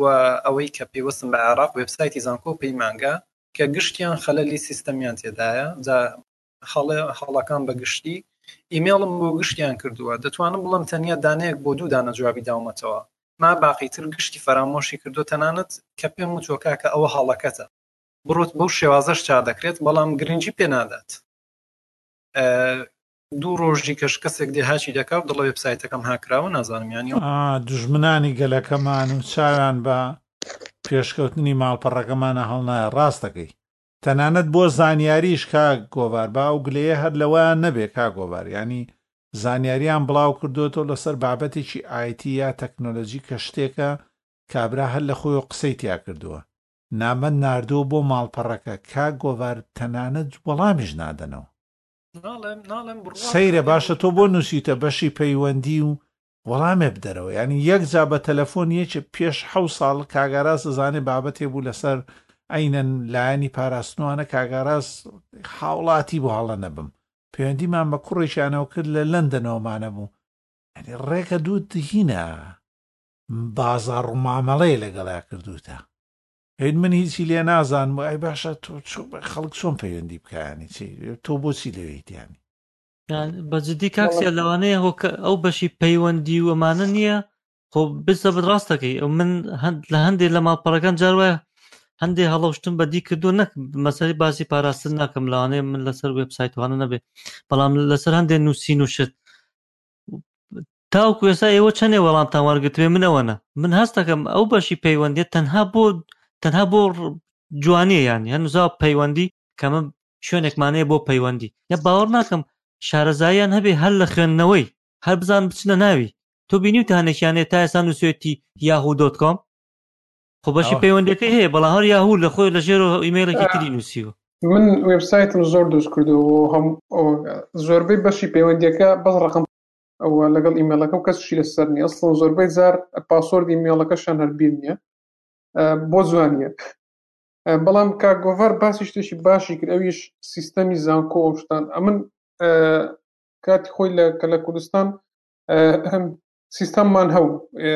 و ئەوەی کە پێیوەستم بە عراق وبسایتی زانکۆ پەیمانگا کە گشتیان خەلەلی سیستەمیان تێدایە جا هەڵێ هەڵەکان بە گشتی ئیمێڵم بۆ گشتیان کردووە دەتوانم بڵم تەنیا دانەیەک بۆ دوو دانە جوابی داومەتەوە ما باقی تر گشتی فەرامۆشی کردو تەنانەت کە پێم وتوە کاکە ئەوە هەڵەکەتە بڕۆت بەو شێوازەش چا دەکرێت بەڵام گرنگی پێنادات دوو ڕۆژ دیکەش کەسێک دێ هاکی دەکا و دەڵێ وێبسایتەکەم هاککراوە نازانم یانی ئەو ئا دوژمنانی گەلەکەمان و چاویان بە پێشکەوتنی ماڵپەڕەکەمانە هەڵنایە ڕاست دەکەی تەنانەت بۆ زانیاریش کاک گۆڤار با ئەو گلەیە هەر لەوەیان نەبێ کاک گۆڤار یانی زانیاریان بڵاو کردۆتەوە لەسەر بابەتێکی ئایتی یا تەکنۆلۆجی کە شتێکە کابرا هەر لە خۆیەوە قسەی تیا کردووە نامەت ناردووە بۆ ماڵپەڕەکە کاک گۆڤار تەنانەت وەڵامیش نادەنەوە. سەیرە باشە تۆ بۆ نووسیتە بەشی پەیوەندی و وەڵامێ بدەرەوە ینی یەک جا بە تەلەفۆن یەکێ پێش حە ساڵ کاگاراز دەزانێ بابەتێ بوو لەسەر ئەینەن لایەنی پاراستنوانە کاگاراز هاوڵاتی بۆ هەڵە نەبم پەیوەندیمان بە کوڕێکیانەوە کرد لە لەندەنەوەمانە بوو ینی ڕێکە دوو دهینە بازار ڕمامەڵەیە لەگەڵیا کردوتە ئەی من هیچی لێ نازانم ئەی باشە تۆ خەڵک چۆن پەیوەندی بکانی چی تۆ بۆچی لەوێیت ینی بەجددی کاکسیا لەوانەیە هۆ ئەو بەشی پەیوەندی و ئەمانە نییە خۆ بستە بە ڕاستەکەی ئەو من لە هەندێک لە ماپەڕەکان جار وایە هەندێ هەڵەشتم بەدی کردو نەک مەسەری باسی پاراستن ناکەم لاانێ من لەسەر وبسایتوانە نەبێ بەڵام لەسەر هەندێ نووسین و شت تاوکو ێستا ئێوە چەندێ وەڵامتان وەرگترێ منەوەە من هەستەکەم ئەو بەشی پەیوەندێت تەنها بۆ تەنها بۆ جوانیە یانی هەنوزا پەیوەندی کەمە شوێنێکمانەیە بۆ پەیوەندی یە باوەڕ ناکەم شارەزاییان هەبێ هەر لە خوێندنەوەی هەر بزان بچنە ناوی تۆ بینی و تانێکیانێت تا ئێستا نووسێتی یاهو دۆت کۆم خۆ بەشی پەیوەندەکەی هەیە بەڵام هەر یاهور لە خۆی لە ژێر ئیمەیلێکی تری نووسیوە من وبسایتم زۆر دروست کردەوە هەم زۆربەی بەشی پەیوەندیەکە بەس ڕقم ئەوە لەگەڵ ئیمەلەکە و کەسشی لەسەر نیە ئەسڵن زۆربەی زار پاسۆردی مێڵەکەشان هەربیر نییە بۆ جوانە بەڵام کاگۆڤەر باسی شتێکی باشی کرد ئەویش سیستەمی زانکۆ شتان ئەمن کاتی خۆی لە کە لە کوردستان هەم سیستەممان هەو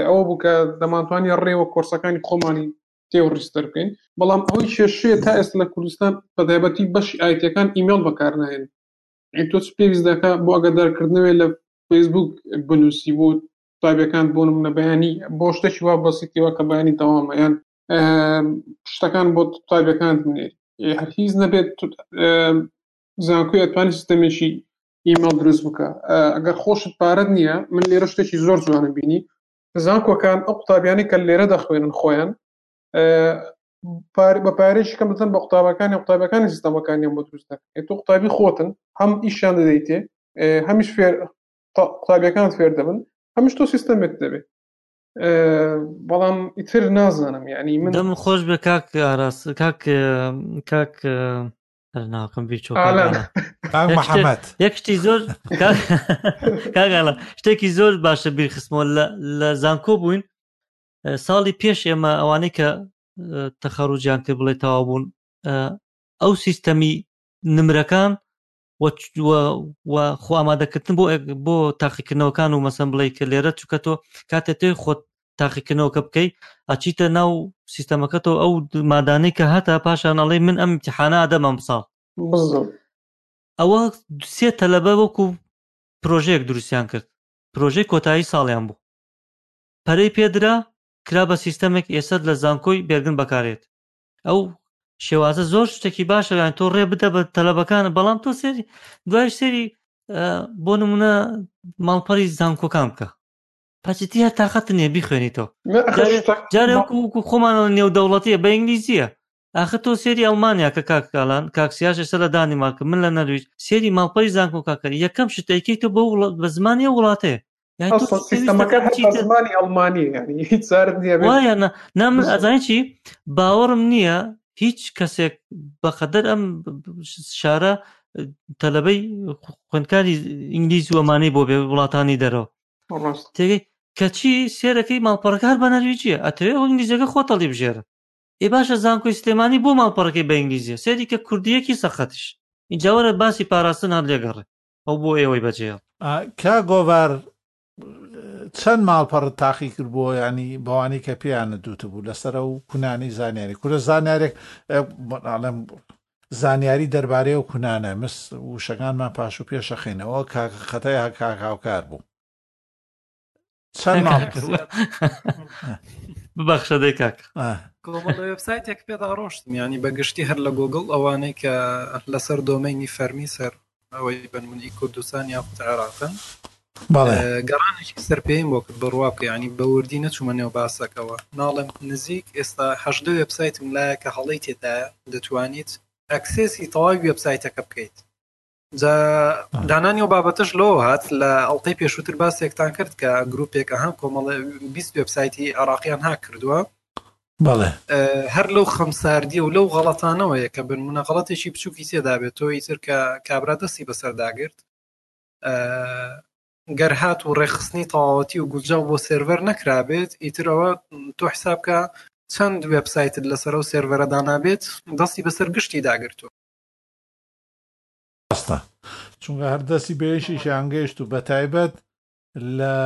ئەوە بوو کە دەمانتوانی ڕێوە کۆرسەکانی خۆمانی تێو ڕیستەر بکەین بەڵام ئەوەی کێشەیە تا ئێستا لە کوردستان بەدایبەتی بەشی ئایتەکان ئیمێڵ بەکارناێن تۆ پێویست دەکە بۆ ئەگە دەرکردنەوێ لە فەیسبوک بنووسی بۆ تابەکان بۆ منە بەیانی بۆ شتێکی وا بەسیتیوە کە بەیانی دەوامەیان شتەکان بۆ تابەکان بنێت هەر هیچ نەبێت زانکۆی ئەتوانی سیستەمێکی ئیمەیڵ دروست بکە ئەگەر خۆشت پارەت نییە من لێرە شتێکی زۆر جوانم بینی زانکۆکان ئەو قوتابیانی کە لێرە دەخوێنن خۆیان بە پارێکی کەم دەتن بە قوتابەکانی قوتابەکانی سیستەمەکانیان بۆ دروست دەکەن تو قوتابی خۆتن هەم ئیشیان دەدەیتێ هەمیش فێر قوتابیەکان فێر دەبن هەمش تۆ سیستەمێک دەبێت بەڵام ئیتر نازانم یعنی من دەم خۆش بە کاک ئاراس کاک کاک ناوکم بی چۆ یەکشتی زۆر کاگەڵە شتێکی زۆر باشە بیرخستمەوە لە زانکۆ بووین ساڵی پێش ئێمە ئەوانەی کە تەخەڕوجیان کرد بڵێ تەوا بوون ئەو سیستەمی نمرەکان خۆ ئامادەکردن بۆ بۆ تاقیکردنەوەکان و مەسم بڵێ کە لێرە چکە تۆ کاتێ تۆی خۆت تاقیکردنەوە کە بکەی ئەچیتە ناو سیستەمەکەتەوە ئەو مادانەی کە هەتا پاشان ئەڵێ من ئەم امتحانە ئەدەم ئەمساڵ بزڵ ئەوە سێ تەلەبە وەکو پرۆژەیەک دروستیان کرد پرۆژەی کۆتایی ساڵیان بوو پەرەی پێدرا کرا بە سیستەمێک ئێسەد لە زانکۆی بێرگن بەکارێت ئەو شێوازە زۆر شتێکی باشەوەیان تۆ ڕێ بدە بە تەلەبەکان بەڵام تۆ سێری دوای سێری بۆ نمونە ماڵپەری زانکۆکان بکە پچتی هە تااقەت نییە بیخوێنیتەوە جارێ وکو خۆمانەوە نێودەوڵەتیە بە ئینگلیزیە ئاخر تۆ سێری ئەڵمانیا کە کاککالان کاکسیاش ئێستا لە دانی ماکە من لە نەرویج سێری ماڵپەری زانکۆ کاکە یەکەم شتێکی تۆ بە وڵات بە زمانی وڵاتێ زمانی ئەڵمانی وایە نا من ئەزانین چی باوەڕم نییە هیچ کەسێک بەقەدەر ئەم شارە تەلەبەی خوندکاری ئینگلیز وەمانەی بۆ بێ وڵاتانی دەرەوە تێگەی کەچی سێرەکەی ماڵپەڕەکە هەر بە نەرویجیە ئەتەوێ ئەو ئینگلیزیەکە خۆت هەڵی بژێرە ئێ باشە زانکۆی سلێمانی بۆ ماڵپەڕەکەی بە ئینگلیزیە سێری کە کوردیەکی سەقەتش ئینجا وەرە باسی پاراستن هەر لێگەڕێ ئەو بۆ ئێوەی بەجێڵ کا گۆڤار چەند ماڵپەڕت تاقی کرد بۆ ینی بەوانەی کە پێیانە دووت بوو لەسەر و کونانی زانیاری کورە زانارێک ئەڵێم زانیاری دەربارەی ئەو کونانە، مس، وشەکانمان پاش و پێش ئەخەینەوە، کاک خەتای هە کاک هاوکار بوو. چەند ماڵ ببەخشە دەی کاک وبسایتێک پێدا ڕۆشتن ینی بەگشتی هەر لە گۆگڵ ئەوانەی کە لەسەر دۆمەینی فەرمی سەر ئەوەی بەنمونەی کوردستان یاخود عێراقن گەڕانێکی سەر پێیم بۆ کرد بڕوا بکە ینی بەوردی نەچوومە نێو باسەکەەوە ناڵێم نزیک ئێستا هەشدە وبسایتم لایە کە هەڵی تێدایە دەتوانیت ئەکسێسی تەواوی وبسایتەکە بکەیت جا دانانی و بابەتش لۆ هات لە ئەڵلقەی پێشووتر باسێکتان کرد کە گرروپێکە هەم کۆمەڵە 20 وبسایتی عراقییان ها کردووە بەڵێ. هەر لەو خەمساردیە و لەو غەڵەتانەوەیە کە بنمونە غەڵەتێکی بچووکی تێدابێت تۆی تر کە کابرا دەستی بەسەر داگرت گەر هات و ڕێخستنی تەواوەتی و گونجاو بۆ سێرڤەر نەکرابێت ئیترەوە تۆ حسابکە چەند وبسایتت لەسەر و سێرڤەرەدا نابێت دەستی بەسەر گشتی داگرتووە ڕاستە چونگە هەردەسی بەیەشیشیان گەیشت و بەتایبەت لە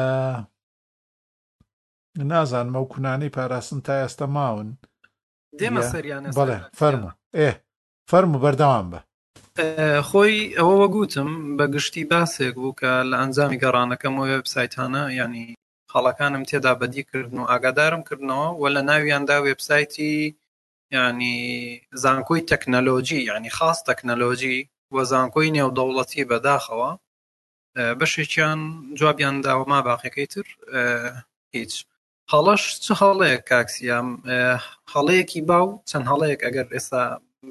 نازانم ئەو کونانەی پاراستن تا ئێستا ماون دێمە سەریان ئێستا بەڵێ کاک فەرموو گیان. ئێ فەرموو بەردەوام بە خۆی ئەوە وەگوتم بە گشتی باسێک بوو کە لە ئەنجامی گەڕانەکەم و وێب سایتانە یانی خەڵەکانم تێدا بەدی کردن و ئاگادارم کردنەوە و لە ناویاندا وێب سایتی یانی زانکۆی تەکنەلۆجی یانی خاص تەکنەلۆجی و زانکۆی نێودەوڵەتی بەداخەوە بەشێکیان جوابیان داوە ما باقیەکەی تر هیچ هەڵەش چ هەڵەیە کاکسیام هەڵەیەکی باو چەند هەڵەیەک ئەگەر ئێستا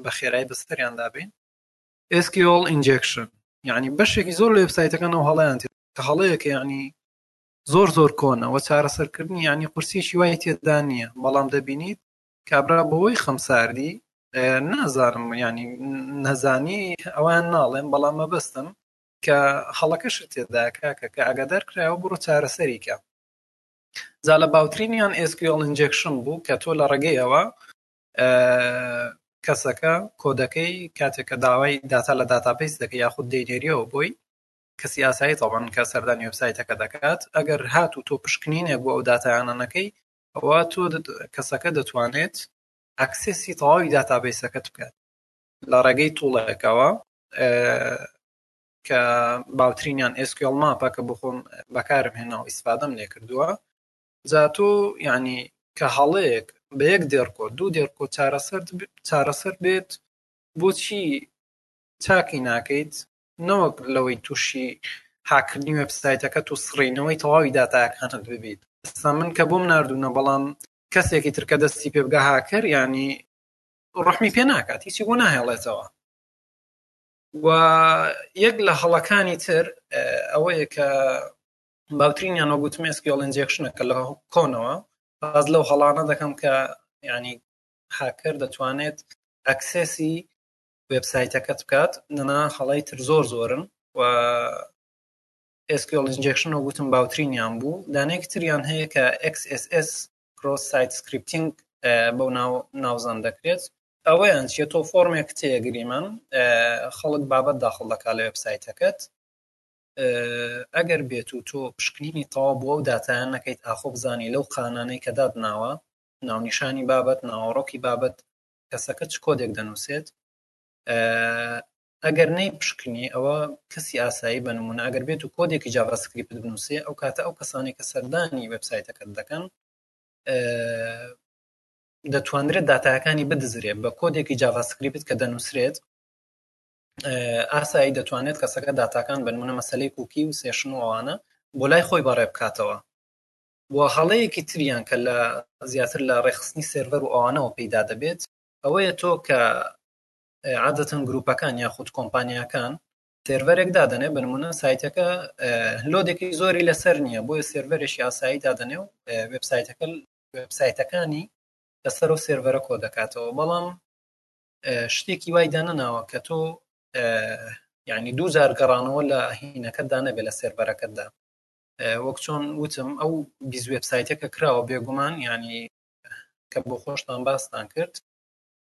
بە خێرای بەستەریان دابین ئسکیۆڵ ئینجێکشن یعنی بەشێکی زۆر لە وبسایتەکان ئەو هەڵیان کە هەڵەیەکە یعنی زۆر زۆر کۆنەوە چارەسەرکردنی ینی قورسیشی وای تێدا نییە بەڵام دەبینیت کابرا بەوەی خەمساردی نازانم ینی نەزانی ئەوان ناڵێن بەڵام مەبەستم کە هەڵەکەشت تێدا کاکە کە ئاگادار کرایەوە بڕۆ چارەسەریکە جا لە باوترینیان SQL ئینجێکشن بوو کە تۆ لە ڕێگەیەوە کەسەکە کۆدەکەی کاتێکە داوای داتا لە داتاپیس دەکە یاخود دەینێریەوە بۆی کەسی ئاسایی تەوان کە سەردانی وبسایتەکە دەکات ئەگەر هات و تۆ پشکنینێک بۆ ئەو دااتیانەکەی ئەوە تۆ کەسەکە دەتوانێت ئەکسسی تەواوی داتابیسەکەت بکات لە ڕێگەی توڵەکەوە کە باوترینیان ئسکیل ماپە کە بخۆم بەکارم هێنا و ئیسفادەم لێ کردووە زاتۆ ینی کە هەڵەیەک بە یەک دێڕکۆ دوو دێڕکۆ چارەسەر چارەسەر بێت بۆچی چاکی ناکەیت نەوەک لەوەی تووشی هاکردنی وبسایتەکە و سڕینەوەی تەواوی داتاکانت ببیت ئستا من کە بۆم نردونە بەڵام کەسێکی ترکە دەستی پێبگە هاکەر ینی ڕەحمی پێ ناکات هیچی بۆ ناهێڵێتەوە و یەک لە هەڵەکانی تر ئەوەیە کە باوترینیان وە گوتمێ سکیۆڵ ئەنجێکشنە کە لە کۆنەوە باز لەو هەڵانە دەکەم کە ینی هاکەر دەتوانێت ئەکسسی وبسایتەکەت بکات نەنا هەڵی تر زۆر زۆرن و ئسکیۆل ئنجێکشن و گوتم باوترینیان بوو دانێک تریان هەیە کە XSS پرۆ سایت سکرپتینگ بەو ناو ناوزان دەکرێت ئەوەیان چیە تۆ فۆرمێک تێگریمان خەڵک بابەت داخڵ دەکا لە وبسایتەکەت ئەگەر بێت و تۆ پشکنینی تەواو بۆ و داتایان نەکەیت ئاخۆ بزانانی لەو قانانەی کە داد ناوە ناونیشانی بابەت ناوەڕۆکی بابەت کەسەکە چ کۆدێک دەنووسێت ئەگەر نەیپشکنی ئەوە کەسی ئاسایی بە نمونە ئەگەر بێت و کۆدێکی جاڤا سکریپت بنووسێ ئەو کاتە ئەو کەسانەی کە سەردانی وێبسایتەکەت دەکەن دەتوانرێت داتاکانی بدزرێت بە کۆدێکی جاڤا سکریپت کە دەنووسرێت ئاسایی دەتوانێت کەسەکە داتاکان بن منە مەسلەی کوکی و سێشن و ئەوانە بۆ لای خۆی بەڕێ بکاتەوە و هەڵەیەکی تریان کە لە زیاتر لە ڕێخستنی سێرڤەر و ئەوانەوە پەیدا دەبێت ئەوەیە تۆ کە عادەتەن گروپەکان یاخود کۆمپانیاکان سێرڤەرێک دادەنێ بنمونە سایتەکە لۆدێکی زۆری لەسەر نییە بۆیە سێرڤەرێکی ئاسایی دادەنێ و وبسایتەکە وبسایتەکانی لەسەر و سێرڤەرە کۆ دەکاتەوە بەڵام شتێکی وای دانەناوە کە تۆ یعنی دوو جار گەڕانەوە لە هینەکەتدا نەبێت لە سێرڤەرەکەتدا وەک چۆن وتم ئەو بیز وبسایتەکە کراوە بێگومان ینی کە بۆ خۆشتان باستان کرد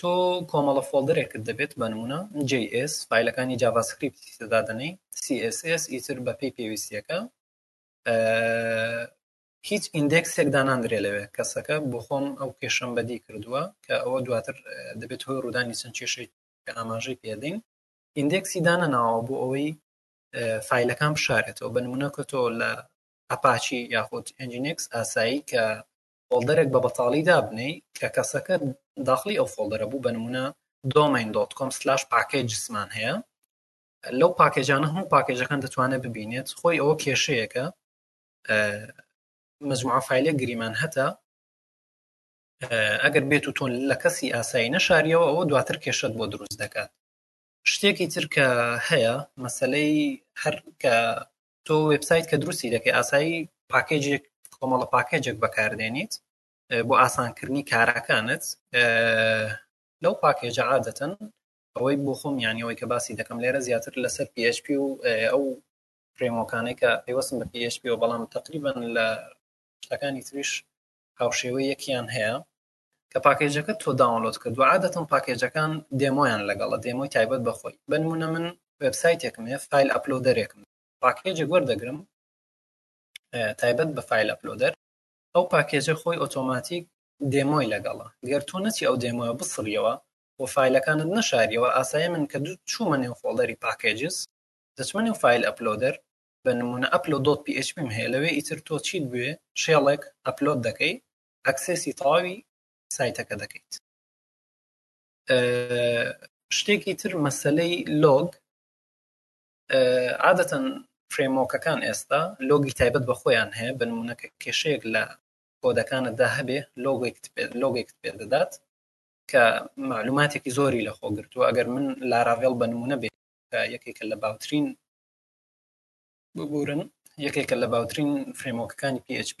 تۆ کۆمەڵە فۆڵدەرێکت دەبێت بە نموونە js فایلەکانی جاڤاسکریپتی تێدا دەنێی css ئیتر بەپێی پێویستیەکە هیچ ئیندێکسێک داناندرێ لەوێ کەسەکە بۆ خۆم ئەو کێشەم بەدی کردووە کە ئەوە دواتر دەبێت هۆی ڕوودانی چەند کێشەی کە ئاماژەی پێدەین ئیندێکسی دانەناوە بۆ ئەوەی فیلەکان بشارێتەوە بە نمونە کە تۆ لە ئەپاچی یاخود ئەنجینکس ئاسایی کە فۆڵدەرێک بە بەتاڵی دابنێی کە کەسەکە داخڵی ئەو فۆڵدەرە بوو بە نمونە دۆمین دۆت کۆم سلاش پاکێجسمان هەیە لەو پاکێجانە هەموو پاکێجەکان دەتوانێت ببینێت خۆی ئەوە کێشەیەەکە مجموعە فیلێک گریمان هەتا ئەگەر بێت و تۆن لە کەسی ئاسایی نەشاریەوە ئەوە دواتر کێشت بۆ دروست دەکات شتێکی تر کە هەیە مەسلەی هەر کە تۆ وبسایت کە دروستی دەکەی ئاسایی پاکێجێک کۆمەڵە پاکێجێک بەکاردێنیت بۆ ئاسانکردنی کارەکانت لەو پاکێجە عادەتەن ئەوەی بۆ خۆم یانیەوەی کە باسی دەکەم لێرە زیاتر لەسەر PHP و ئەو فرێمۆکانەی کە پێوەستم بە PHP و بەڵام تقریبان لە شتەکانی تریش هاوشێوەی یەکیان هەیە کە پاکێجەکە تۆ داونلۆد کردو عادەتەن پاکێجەکان دێمۆیان لەگەڵە دێمۆی تایبەت بەخۆی بنمونە من وبسایتێکم هەیە فیل ئەپلۆدەرێکم پاکێجێک وەردەگرم تایبەت بە فیل ئەپلۆدەر ئەو پاکێجە خۆی ئۆتۆماتیک دێمۆی لەگەڵە گەر تۆ نەچی ئەو دێمۆە بسڕیەوە و فیلەکانت نەشاریەوە ئاسای من کە دوو چوومە نێو فۆڵدەری پاکێجز دەچمە نێو فیل ئەپلۆدەر بە نمونە ئەپلۆ دۆت PHP هەیە لەوێ ئیتر تۆ چیت بوێ شێڵێک ئەپلۆد دەکەی ئەکسێسی تەواوی سایتەکە دەکەیت شتێکی تر مەسلەی لۆگ عادەتەن فرێمۆکەکان ئێستا لۆگی تایبەت بە خۆیان هەیە بنمونونەکە کێشەیەک لە کۆدەکانتدا هەبێ لۆگێکت لۆگێکت پێ دەدات کە معلوماتێکی زۆری لە خۆگرتووە ئەگەر من لاراڤێڵ بە نمونە بێت کە یەکێکە لە باوترین ببورن یەکێکە لە باوترین فرێمۆکەکانی PHP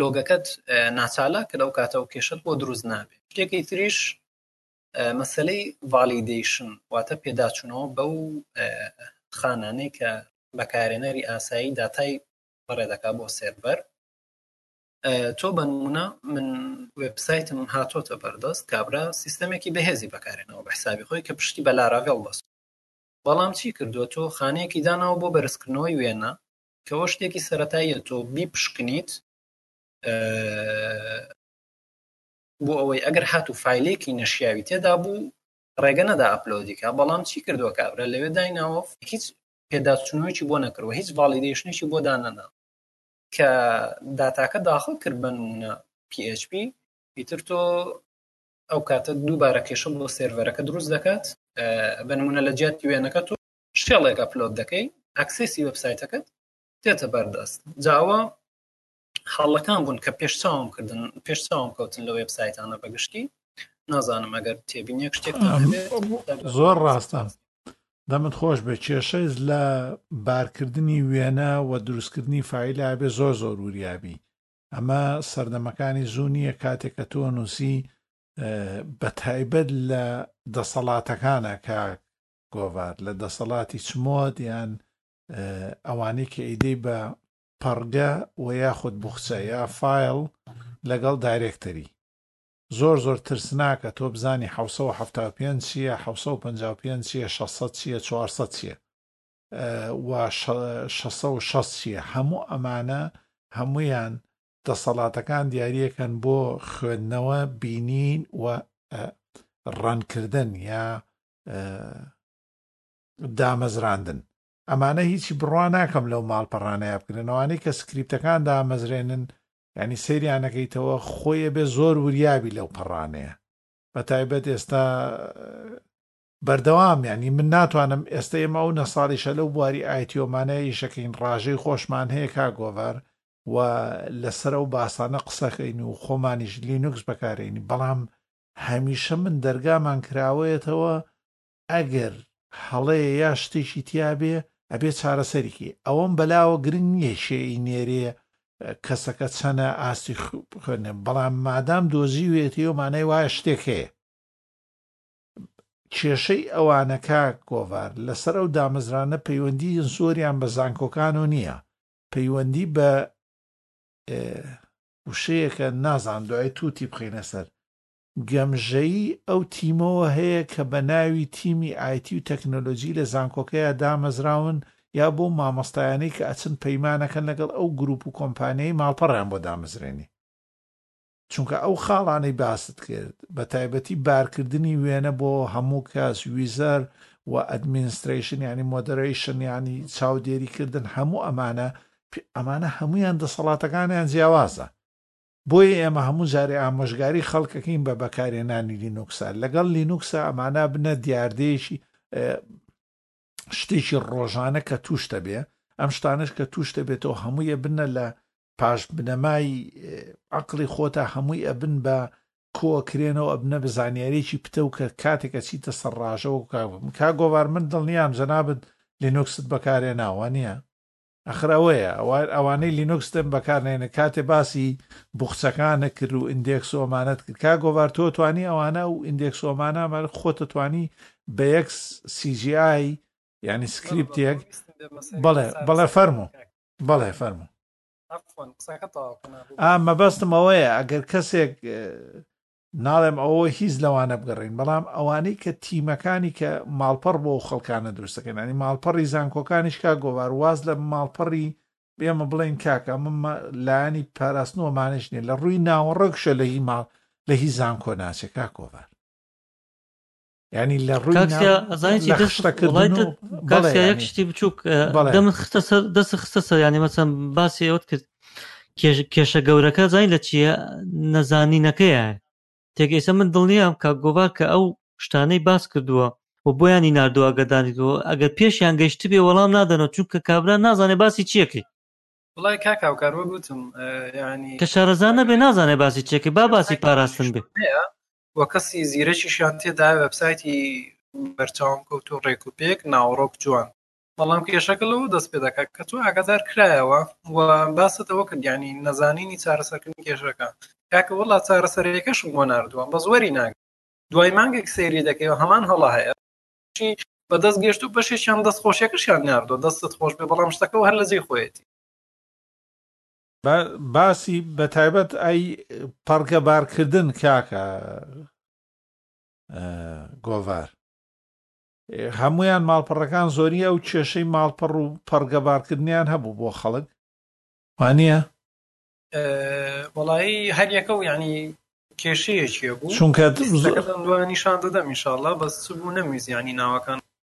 لۆگەکەت ناچالاک کە لەو کاتەوە کێشت بۆ دروست نابێت شتێکی تریش مەسلەی ڤالیدیشن واتە پێداچوونەوە بەو خانانەی کە بەکارێنەری ئاسایی داتای بەڕێ دەکا بۆ سێرڤەر تۆ بەنمونە من وبسایتم هاتۆتە بەردەست کابرا سیستەمێکی بەهێزی بەکارێنەوە بە حسابی خۆی کە پشتی بە لاراڤێڵ بەست بەڵام چی کردو تۆ خانەیەکی داناوە بۆ بەرزکردنەوەی وێنە کەەوە شتێکی سەتاییە تۆ بیپشکنیت بۆ ئەوەی ئەگەر هات و فیلێکی نەشیاوی تێدا بوو ڕێگە نەدا ئەپلۆدیکە بەڵام چی کردووە کابرا لەوێ دایناوە هیچ پێداچنەوەیکی بۆ نەکردوە هیچ ڤالیدیشنێکی بۆ دانەنا کە داتاکە داخڵ کرد بنمونە PHP ئیتر تۆ ئەو کاتە دووبارە کێشە بۆ سێرڤەرەکە دروست دەکات بنمونە لە جیاتی وێنەکە تۆ شێڵێک ئەپلۆد دەکەی ئەکسسی وبسایتەکەت دێتە بەردەست جاوە حاڵەکان بوون کە پێش چاوم کردن پێش چاوم کەوتن لە وبسایتانە بەگشتی نازانم ئەگەر تێبینێک شتێک زۆر ڕاستان دەمت خۆش بێ کێشەیز لە بارکردنی وێنە و دروستکردنی فیللا بێ زۆر زۆر وریابی ئەمە سەردەمەکانی زوو نییە کاتێک کە تۆ نووسی بە تایبەت لە دەسەڵاتەکانە کە گۆڤار لە دەسەڵاتی چمۆد یان ئەوانەی کە ئیدەی بە پەڕگە وە یاخود بوخچە یا فایڵ لەگەڵ دایرێکتەری زۆر زۆر ترسناکە تۆ بزانی حەوت و هەفتا و پێنج چییە حەوت و پەنجا و پێنج چییە شەسەد چییە چوارسەد چییە و شەسە و شەست چییە هەموو ئەمانە هەمویان دەسەڵاتەکان دیارریەکەن بۆ خوێندنەوە بینین و ڕەنکردن یا دامەزراندن ئەمانە هیچی بڕوا ناکەم لەو ماڵپەڕانەیە بکرێن ئەوانەی کە سکریپتەکان دامەزرێنن ینی سریانەکەیتەوە خۆیە بێ زۆر وریابی لەو پەڕانەیە بە تایبەت ئێستا بەردەوام ینی من ناتوانم ئێستا ئێمە ئەو نەساڵیشە لەو بواری ئایتیۆمانە ئیشەکەین ڕژەی خۆشمان هەیە کا گۆڤار و لەسەر ئەو باسانە قسەکەین و خۆمانیش لینوکس بەکارێنی بەڵام هەمیشە من دەرگامان کراوەیەتەوە ئەگەر هەڵەیە یا شتێکی تیابێ ئەبێ چارەسەریکەی ئەوەم بەلاوە گرنگ نییە کێ ی نێرێ کەسەکە چەنە ئاستی خوێنێ بەڵام مادام دۆزیوێتیەوە مانای وایە شتێک هەیە کێشەی ئەوانە کاک گۆڤار لەسەر ئەو دامەزرانە پەیوەندی زۆریان بە زانکۆکان و نییە پەیوەندی بە وشەیەکە نازانم دوای توتی بخەینە سەر گەمژەیی ئەو تیمەوە هەیە کە بە ناوی تیمی ئایتی و تەکنەلۆجی لە زانکۆکەیا دامەزراون یا بۆ مامۆستایانەی کە ئەچن پەیمانەکەن لەگەڵ ئەو گروپ و کۆمپانیای ماڵپەڕیان بۆ دامەزرێنی چونکە ئەو خاڵانەی باست کرد بە تایبەتی بارکردنی وێنە بۆ هەموو کەس ویزەر و ئەدمینستریشن ینی مۆدرەیشن ینی چاودێریکردن هەموو ئەمانە ئەمانە هەموویان دەسەڵاتەکانیان جیاوازە، بۆیە ئێمە هەموو جارێ ئامۆژگاری خەڵکەکەین بە بەکارێنانی لینوکسە، لەگەڵ لینوکسە ئەمانە بنە دیاردەیەکی شتێکی ڕۆژانە کە توش دەبێ ئەم شتانش کە توش دەبێتەوە هەموویە بنە لە پاش بنەمای عقلی خۆتا هەمووی ئەبن بە کۆکرێنەوە ئەبنە بە زانیارێکی پتە و کە کاتێکە چیتە سەر ڕژەوە کا گۆوار من دڵنیام جەنابەت لینوکست بەکارێ ناوە نییە ئەخر ئەوەیە ئەوانەی لینوکس دەم بەکارنێنە کاتێ باسی بوخچەکانە کرد و ئیندێکس و ئەمانەت کرد کا گۆڤار تۆ توانی ئەوانە و ئیندێکس ومانامە خۆتە توانی بە یەک CGI ینی سکریپتێک بەڵێ بەڵێ فەرمو بەڵێ فەرمو ئا مەبەستم ئەوەیە ئەگەر کەسێک ناڵێم ئەوە هیچ لەوانە بگەڕێین بەڵام ئەوانەی کە تیمەکانی کە ماڵپەڕ بۆ خەڵکانە دروستەکەن ینی ماڵپەڕی زانکۆکانیش کا گۆوار واز لە ماڵپەڕی بێمە بڵێن کاکە ممە لایانی پاراستنەوە مانش نیە لە ڕووی ناوەڕۆکشە لە هی ماڵ لە هی زانکۆ ناچێ کا کۆڤار ینی لە ڕوویشتی بچووک دەمت خستە سەر دەست خستە سەر ینی مەچەم باسی ئەوت کرد کێشە گەورەکە زای لە چییە نەزانینەکەیە تێک ئێسە من دڵنیام کە گۆبا کە ئەو شتانەی باس کردووە و بۆیانی نردووە ئەگەدانیتەوە ئەگەر پێشیان گەیشت بێ وەڵام نادەنەوە چونکە کابرا نازانێ باسی چیەکەی بڵای کاکاوکار وەگوتم ینی کە شارەزانە بێ نازانێ باسی چێکی با باسی پاراستن بێ و کەسی زیرەکیشیان تێدایە وێبسایتی بەرچاوم کەوت و ڕێک و پێک ناوەڕۆک جوان بەڵام کێشەکە لەوە دەست پێ دەکات کە تۆ ئاگادار کرایەوە و باست ئەوە کرد ینی نەزانینی چارەسەرکردنی کێشەکە کاکە وڵات چارەسەرەکەشم بۆ نردووە بە زۆری ناگ دوای مانگێک سەیری دەکەی و هەمان هەڵە هەیە بە دەست گەشت و بەشێکیان دەست خۆشیەکەشیان نردوە دەستت خۆش بێ بەڵام شتەکە هەر لە جێ خۆیەتی باسی بەتایبەت ئەی پەڕگە بارکردن کاکە گۆڤار هەمویان ماڵپەڕەکان زۆری ئەو کێشەی ماڵپەڕ و پەڕگە بارکردنیان هەبوو بۆ خەڵک وانە وڵایی هەریەکە و ینی کێشەیەکیە بوو چونکە نیشان دەدەم انشاءله بەس بوو نەمویزیانی ناوەکان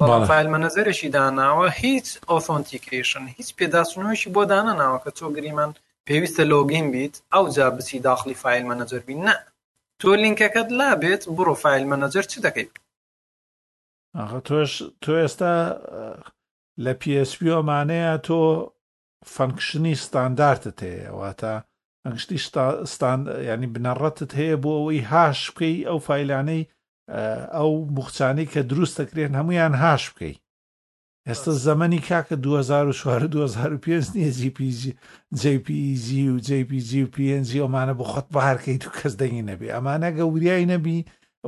بەڵام فایل مەنەزەرێکی داناوە هیچ ئۆسۆنتیکیشن هیچ پێداچنەوەیشی بۆ دانەناوە کە تۆ گریمان پێویستە لۆگین بیت ئەو جا بچی داخلی فایل مەنەجەر بین نە تۆ لینکەکەت لا بێت بڕۆ فایل مەنەجەر چ دەکەیت ئەخە تۆش تۆ ئێستا لە پسپیۆمانەیە تۆ فەنکشنی ستاندارتت هەیە واتە فەنکشنی ستان ینی بنەڕەتت هەیە بۆ ئەوەی هاش بکەی ئەو فیلانەی ئەو بخچانەی کە دروست دەکرێن هەمویان هاش بکەی ئێستا زەمەنی کاکە 2004 2005 نییە جیPG JPG و JPG و PNG ئەمانە بۆ خۆت بارکەیت و کەس دەنگی نەبێ ئەمانە گەوریای نەبی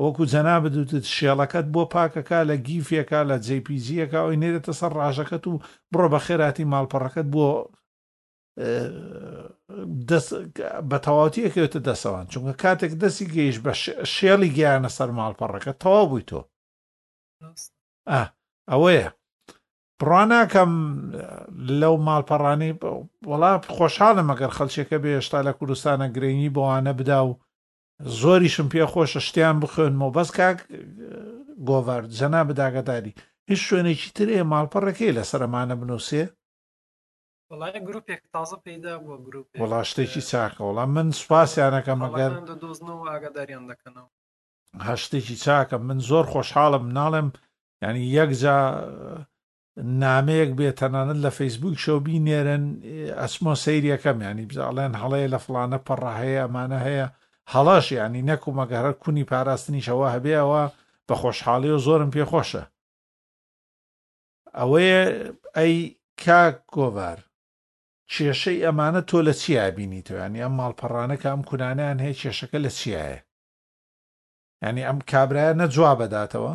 وەکو جەنابت وتت شێڵەکەت بۆ پاکەکە لە گیفێکە لە جەی پی جیەکە ئەوی نێرێتە سەر ڕاژەکەت و بڕۆ بەخێرهاتی ماڵپەڕەکەت بۆ دەست بە تەواوتی ئەکەوێتە دەسەوان چونکە کاتێک دەستی گەیشت بە شێڵی گیانە سەر ماڵپەڕەکە تەواو بووی تۆ ئەوەیە بڕواناکەم لەو ماڵپەڕانی وڵا خۆشحاڵە مەگەر خەلچێکە بێشتا لە کوردستانە گرنگی بەوانە بدا و زۆریشم پێ خۆشە شتیان بخوێنمەوە بەس کاک گۆڤار جەنابت ئاگاداری هیچ شوێنێکی تر هەیە ماڵپەڕەکەی لەسەر ئەمانە بنووسێ وڵایە گروپێک تازە پەیدا بووە گروپ وڵا شتێکی چاکە وڵا من سوپاسیانەکەم ئەگەر هەڵەکان دەدۆزنەوە و ئاگاداریان دەکەنەوە هەر شتێکی چاکە من زۆر خۆشحاڵم ناڵێم ینی یەک جا نامەیەک بێ تەنانەت لە فەیسبوکیشەوە بینێرن ئەچمۆ سەیرەکەم ینی بزە ئەڵێن هەڵەیە لە فلانە پەڕە هەیە ئەمانە هەیە هەڵاش ینی نەکومەگە هەر کونی پاراستنیشەوە هەبێەوە بە خۆشحاڵی و زۆرم پێخۆشە ئەوەیە ئەی کاک گۆڤار کێشەی ئەمانە تۆ لە چیا بینیتەوەیان ئەم ماڵپەڕانەکە ئەم کورانیان هەیە کێشەکە لە چیایە ینی ئەم کابراە نەجووا بەداتەوە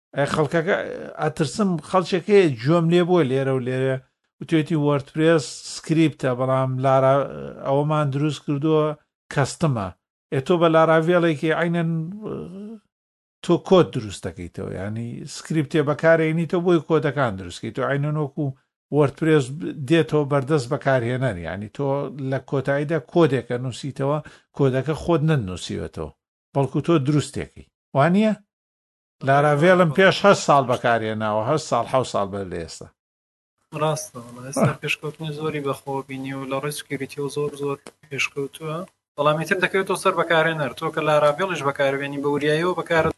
ئەی خەڵکەکە ئەترسم خەڵکێک هەیە گوێم لێ بووە لێرە و لێرە وتێتی وەرتپرێس سکریپتە بەڵام لارا ئەوەمان دروست کردووە کەستمە ئێ تۆ بە لاراڤێڵێکی عینەن تۆ کۆت دروست دەکەیتەوە ینی سکریپتێ بەکارێنی تۆ بۆی کۆدەکان دروستکەیت تۆ عینەن وەکو وەرتپرێس دێتەوە بەردەست بەکارهێنەر ینی تۆ لە کۆتاییدا کۆدێکە نووسیتەوە کۆدەکە خۆت نەنووسیوەتەوە بەڵکو تۆ دروستێکی وانە لاراڤێلم پێش هەشت ساڵ بەکارهێناوە هەشت ساڵ حەوت ساڵ بەر لە ئێستا ڕاستە وەڵا ئێستا پێشکەوتنی زۆری بەخۆوە بینی و لە ڕێی سکیوریتیەوە زۆر زۆر پێشکەوتووە بەڵام ئیتر دەکەوێتەوە سەر بەکارهێنەر تۆ کە لاراڤێڵیش بەکاربێنی بە وریایەوە بەکارت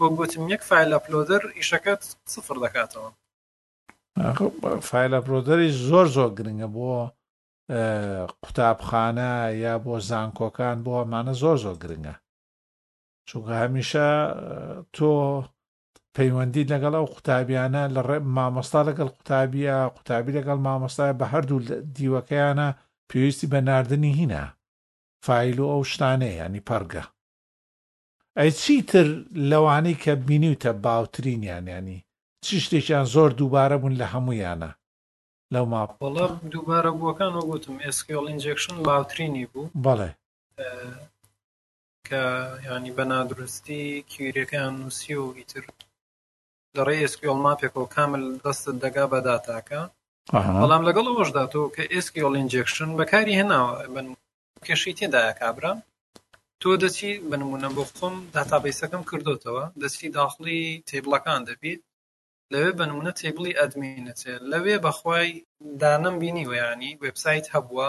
وەک گوتم یەک فایل ئەپلۆدەر ئیشەکەت سفر دەکاتەوە ئەخ، فایل ئەپلۆدەری زۆر زۆر گرنگە بۆ اه، قوتابخانە یا بۆ زانکۆکان بۆ ئەمانە زۆر زۆر گرنگە چونکە هەمیشە تۆ پەیوەندی لەگەڵ ئەو قوتابیانە لە ڕێ مامۆستا لەگەڵ قوتابیە قوتابی لەگەڵ مامۆستای بە هەردوو دیوەکەیانە پێویستی بە نردنی هینە فیل و ئەو شتانەیە ینی پەرگە ئەی چیتر لەوانەی کە بینیوتە باوترینیان ینی چ شتێکیان زۆر دووبارە بوون لە هەمویانە لەو ما بەڵام دووبارە بووەکان وەگوتم ئێسکیۆڵ ئینجێکشن باوترینی بوو بەڵێ کە یانی بە نادروستی کیویریەکەیان نووسی و ئیتر لە ڕێی SQL ماپێکەوە کامل دەستت دەگا بە داتاکە بەڵام لەگەڵ ئەوەشدا تۆ کە SQL ئینجێکشن بەکاری هێناوە من کێشەی تێدایە کابرا تۆ دەچی بە نمونە بۆ خۆم داتابیسەکەم کردوتەوە دەچی داخڵی تێبڵەکان دەبیت لەوێ بە نمونە تێبڵی ئەدمینەچێت لەوێ بەخوای دانم بینی ویانی وبسایت هەبووە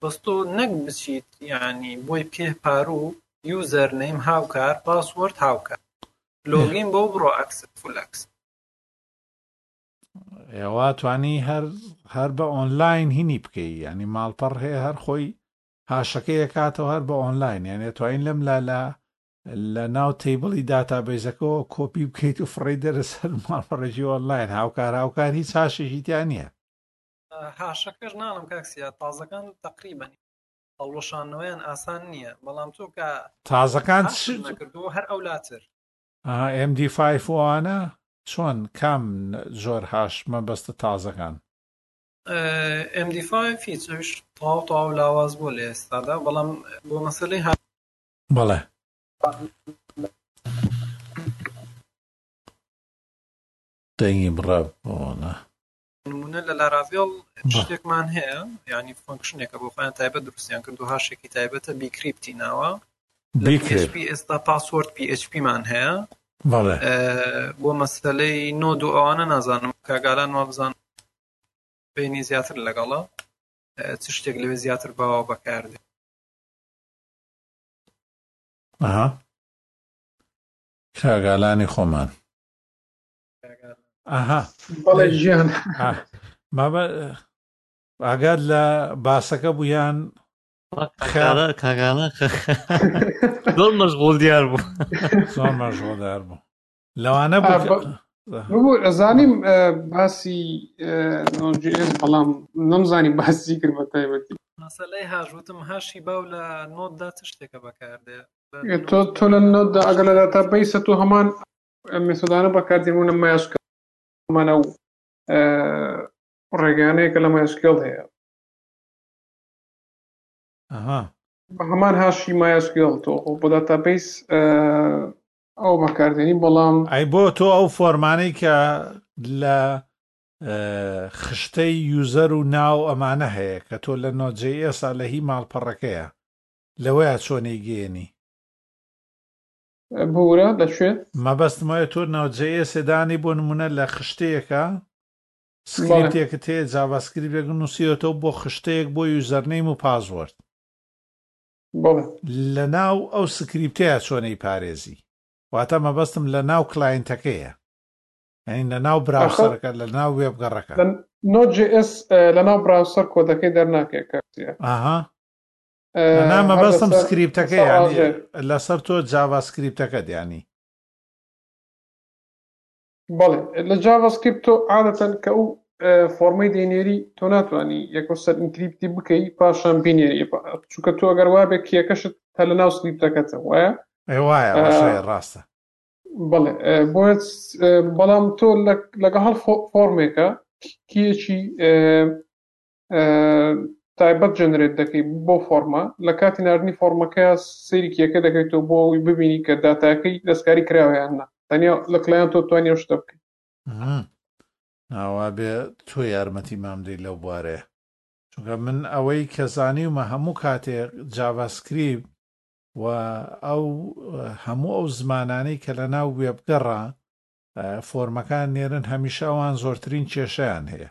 بەس تۆ نەک بچیت یانی بۆی پێ پاروو یوزەر نەیم هاوکار پاسوەرد هاوکار لۆگین بۆ بڕۆ ئەکسپ فول ئەکسپ ئێوە توانی هەر هەر بە ئۆنلاین هینی بکەی ینی ماڵپەڕ هەیە هەر خۆی هاشەکەیە کاتەوە هەر بە ئۆنلاین یان توانین لەم لا لە لە ناو تیبڵی داتا بەیزەکەەوە کۆپی بکەیت و فڕی دەرەسەر ماڵپەڕێکی ئۆنلاین هاوکار هاوکار هیچ هاشێکیتیان نییە هاشەکەش ناڵم کاکسیا تازەکان تقریبن هەڵوەشانەوەیان ئاسان نییە بەڵام تۆ کە تازەکان کردو هەر ئەو لاتر MD5وانە چۆن کام زۆر هاش مەبەستە تازەکان MD5 هیچش تاو تاو لاواز بۆ لە ئێستادا بەڵام بۆ مەسلەی ها بەڵێ دەنگی بڕە بۆە نمونە لە لاراڤێڵ شتێکمان هەیە یعنی فۆنکشنێکە بۆ خۆیان تایبەت دروستیان کردو هاشێکی تایبەتە بیکریپتی ناوە ئێستا پاسۆرد PHP مان هەیە بۆ مەسلەی نۆد و ئەوانە نازانم کاگالان وا بزان بینی زیاتر لەگەڵە چ شتێک لەوێ زیاتر باوە بەکاردێ کاگالانی خۆمان ئاها بەڵێ ژیان مامە ئاگات لە باسەکە بوویان کاگانە دڵ مەشغول دیار بوو زۆر مەشغۆدار بوو لەوانە بوو ئەزانیم باسی بەڵام نەمزانی باسی کرد بە تایبەتی مەسلەی هاژوتم هاشی باو لە نۆتدا چ شتێکە بەکاردێ تۆ تۆ لە نۆتدا ئەگەر لە داتا بیسە تۆ هەمان مێتۆدانە بەکاردێن و لە مایشکەمانە و ڕێگانەیەکە لە مایشکێڵ هەیە بە هەمان هاشی مایشکێڵ تۆ بۆ داتابیس ئەو بەکاردێنی بەڵام ئەی بۆ تۆ ئەو فۆرمانەی کە لە خشتەی یوزەر و ناو ئەمانە هەیە کە تۆ لە نۆجێ ئێسا لە هی ماڵپەڕەکەیە لەوەیە چۆنی گەێنی بورە لە کوێ؟ مەبەستم ئەوەیە تۆ ناو جەی ئێسێ دانی بۆ نموونە لە خشتەیەکا بەڵێ سکریپتێکت هەیە جاڤاسکریپێک نووسیوەتەوە بۆ خشتەیەک بۆ یوزەرنەیم و پاسوۆرد بەڵێ لە ناو ئەو سکریپتەیە چۆن ئەیپارێزی واتە مەبەستم لە ناو کلاینتەکەیە یعنی لە ناو ئەخە براوسەرەکە لە ناو وێبگەڕەکە لە نۆت جی ئێس لە ناو براوسەر کۆدەکەی دەرناکەی کاتیە ئاها نا مەبەستم سکریپتەکە ینی لەسەر تۆ جاوا سکریپتەکە دیانی بەڵێ لە جاوا سکریپت تۆ عادەتەن کە ئەو فۆرمەی دەینێری تۆ ناتوانانی یەکۆ سەر ئینکریپتی بکەی پاشان بینێری چونکە تۆ ئەگەر وابێ کیەکەشت تا لە ناو سکریپتەکەتە وایە وایە ڕاستە بەڵێ بۆیت بەڵام تۆ لەگە هەڵ فۆرمێکە کیەکی تایبەت جەنرێت دەکەی بۆ فۆرمە لە کاتی نردنی فۆرمەکە سری کیەکە دەکەیتەوە بۆ ئەوی ببینی کە داتاکەی دەستکاری کراوەیاننا تەنیا لە کلایان تۆ توانانی شتە بکەیت ناوابێ تۆ یارمەتی مامدەی لەو بوارەیە چونکە من ئەوەی کە زانیومە هەموو کاتێک جاڤاسکریپ و ئەو هەموو ئەو زمانانەی کە لە ناو وێبگەڕا فۆرمەکان نێرن هەمیشە ئەوان زۆرترین کێشیان هەیە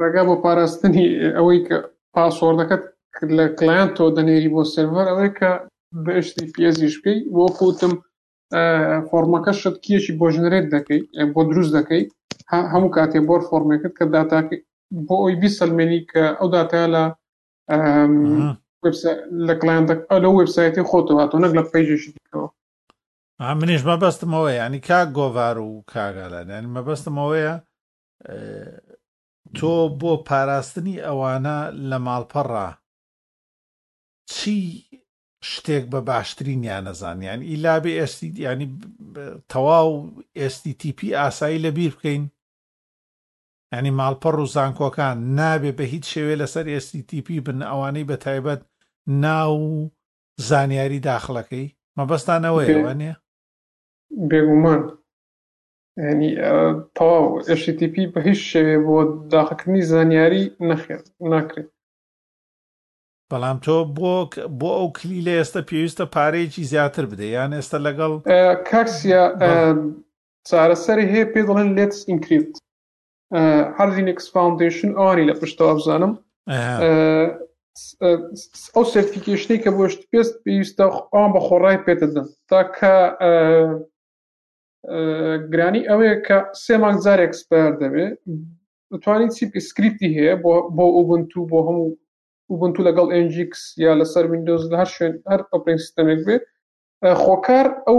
ڕێگا بۆ پاراستنی ئەوەی کە پاسۆردەکەت لە کلایەن تۆ دەنێری بۆ سێڤەر ئەوەی کە بەشتی پێزیش بکەیت بۆ خوتم فۆرمەکە شت کیەکی بۆ ژنرێت دەکەیت بۆ دروست دەکەیت هەموو کاتێ بۆر فۆرمێکت کە داتاکە بۆ ئەوی بیسەلمێنی کە ئەو داتا لە لە کلایەن لە وبسایەتی خۆتەوە هاتۆ نەک لە پیجێکی دیکەوە منیش مەبەستم ئەوەیە یعنی کاک گۆڤار و کاک ئالان یعنی مەبەستم ئەوەیە تۆ بۆ پاراستنی ئەوانە لە ماڵپەڕە چی شتێک بە باشترینیان نەزان یعنی ئیلا بێ ئێستی ینی تەواو ئێستی تیپی ئاسایی لە بیر بکەین ینی ماڵپەڕ و زانکۆکان نابێ بە هیچ شێوێ لەسەر ئێستی تیپی بن ئەوانەی بە تایبەت ناو زانیاری داخڵەکەی مەبەستان ئەوەیە وانیە؟ بێگومان ینی تەواو HTTP بە هیچ شێوێ بۆ داخکردنی زانیاری نەخێت ناکرێت بەڵام تۆ بۆ بۆ ئەو کلی لە ئێستا پێویستە پارەیەکی زیاتر بدە یان ئێستا لەگەڵ کاکسیا چارەسەری هەیە پێ دەڵێن لێتس ئینکریت ئەرڤینکس فاوندیشن ئەوانی لە پشتەوە بزانم ئەو سرتیفیکیشنەی کە بۆشت پێست پێویستە ئەوان بە خۆڕای پێتدەن تاکە گرانی ئەوەیە کە سێ مانگ جار ئەکسپار دەبێ دەتوانین چی سکریپتی هەیە بۆ بۆ ئۆبنتو بۆ هەموو ئوبنتو لەگەڵ ئەنجیکس یا لەسەر وینندۆز لە هەر شوێن هەر ئۆپین سیستمێک بێ خۆکار ئەو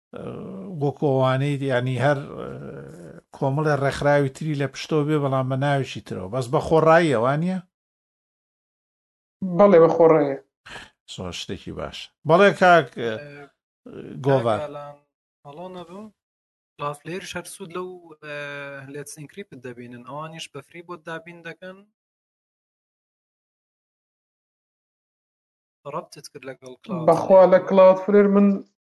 وەکو ئەوانەی یانی هەر کۆمەڵێ ڕێکخراوی تری لە پشتەوە بێ بەڵام بە ناوێکی ترەوە بەس بە خۆڕایی ئەوانە بەڵێ بە خۆڕایە سۆ شتێکی باش بەڵێ کاک گۆڤار هەڵۆ نەبم لافلێر شەر سوود لەو لێت سینکریپت دەبینن ئەوانیش بەفری بۆ دابین دەکەن ڕبتت کرد لەگەڵ بەخوا لە کلااو فرێر من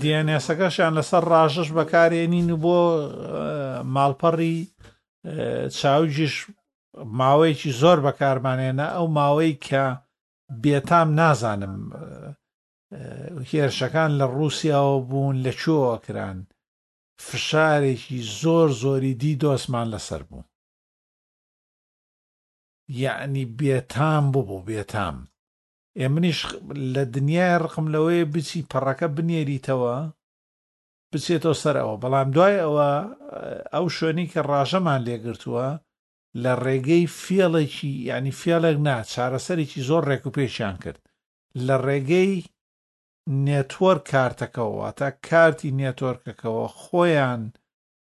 دیێنێسەکەشیان لەسەر ڕاژش بەکارێنین و بۆ ماڵپەڕی چاوجیش ماوەیەکی زۆر بەکارمانێنە ئەو ماوەی کە بێتام نازانم هێرشەکان لە ڕووسیاوە بوون لە چۆکران فشارێکی زۆر زۆری دی دۆسمان لەسەر بوو یعنی بێتام ببوو بێتام ئێ منیش لە دنیای ڕقم لەوەیە بچی پەڕەکە بنێریتەوە بچێتەوە سەر ئەوە بەڵام دوای ئەوە ئەو شوێنی کە ڕاژەمان لێگرتووە لە ڕێگەی فێڵێکی یعنی فێڵێک نا چارەسەرێکی زۆر ڕێک و پێچیان کرد لە ڕێگەی نێتوەرک کارتەکەەوە تا کارتی نێتۆرکەکەەوە خۆیان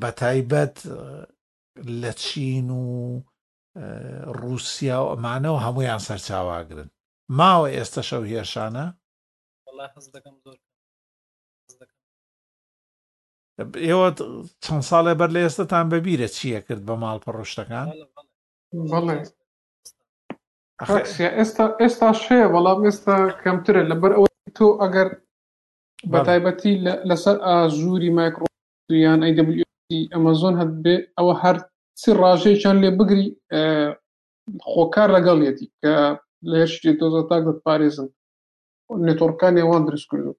بەتایبەت لە چین و رووسیا و ئەمانەوە هەمویان سەرچاواگرن ماوە ئێستا شەو هێرشانە ئێوە چەند ساڵێ بەر لە ئێستتان بەبیرە چیە کرد بە ماڵ پڕشتەکان ئێستا ئێستا شەیە بەڵام ئێستا کەمترە لەبەر ئەوە تۆ ئەگەر بە تایبەتی لەسەر ئازووری مایکرۆیان ئەیدەبلیسی ئەمەزۆن هەبێ ئەوە هەر چ ڕاژەیەکیان لێ بگری خۆکار لەگەڵیەتی کە لە هێرشی دۆزە تاک دەپارێزن نێتۆڕکانی ئەوان دروست کردو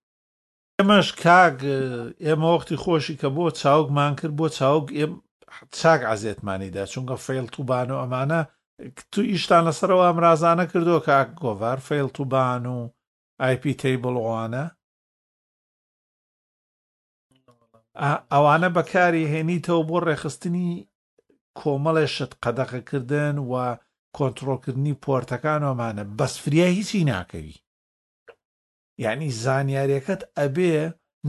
ئێمەش کاک ئێمە وەختی خۆشی کە بۆ چاوکمان کرد بۆ چاوک ئێم چاک عزیێتمانیدا چونکە فەیل توبان و ئەمانە تو ئیشتان لەسەرەوە ئەمرازانە کردو کاک گۆڤار فەیل توبان و IP table ئوانە ئەوانە بەکاری هێنیتەوە بۆ ڕێخستنی کۆمەڵێ شت قەدەغەکردن و کۆنتترۆلکردنی پۆرتەکان ومانە بەس فریا هیچی ناکەوی یعنی زانیارەکەت ئەبێ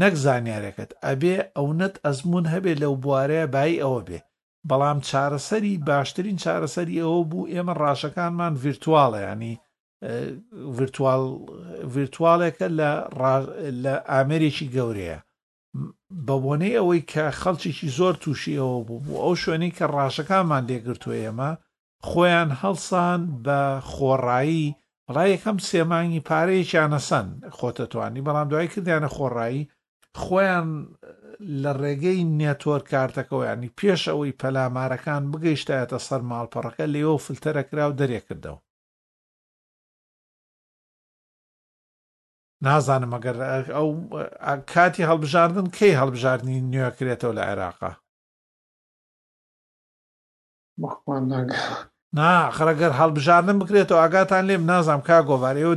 نەک زانیارەکەت ئەبێ ئەو نەت ئەزمون هەبێ لەو بوارەیە بای ئەوە بێ بەڵام چارەسەری باشترین چارەسەری ئەوە بوو ئێمە ڕاشەکانمان ڤیرتواڵە ینی ڤیرتوالێکە لە ئامێرێکی گەورەیە بە بۆنەی ئەوەی کە خەڵکیی زۆر تووشی ئەوە بوو بوو ئەو شوێنەی کە ڕاشەکانمان لێگرتووە ئێمە خۆیان هەڵساند بە خۆڕایی بەڵا یەکەم سێ مانگی پارەیەکیانە سەن خۆتەتوانی بەڵام دوای کردیانە خۆڕایی خۆیان لە ڕێگەی نێتۆر کارتەکەەوەیانی پێش ئەوەی پەلامارەکان بگەیشتایەتە سەر ماڵپەڕەکە لێەوە فلتەرە کراو دەرێکردەوە نازانم ئەگەر ئەو کاتی هەڵبژاردن کەی هەڵبژاردننی نوێکرێتەوە لە عێراقا بەخوا ناگەم. نا خرە گەر هەڵبژاردن بکرێتەوە ئاگاتان لێم نازام کا گۆڤار ئێوە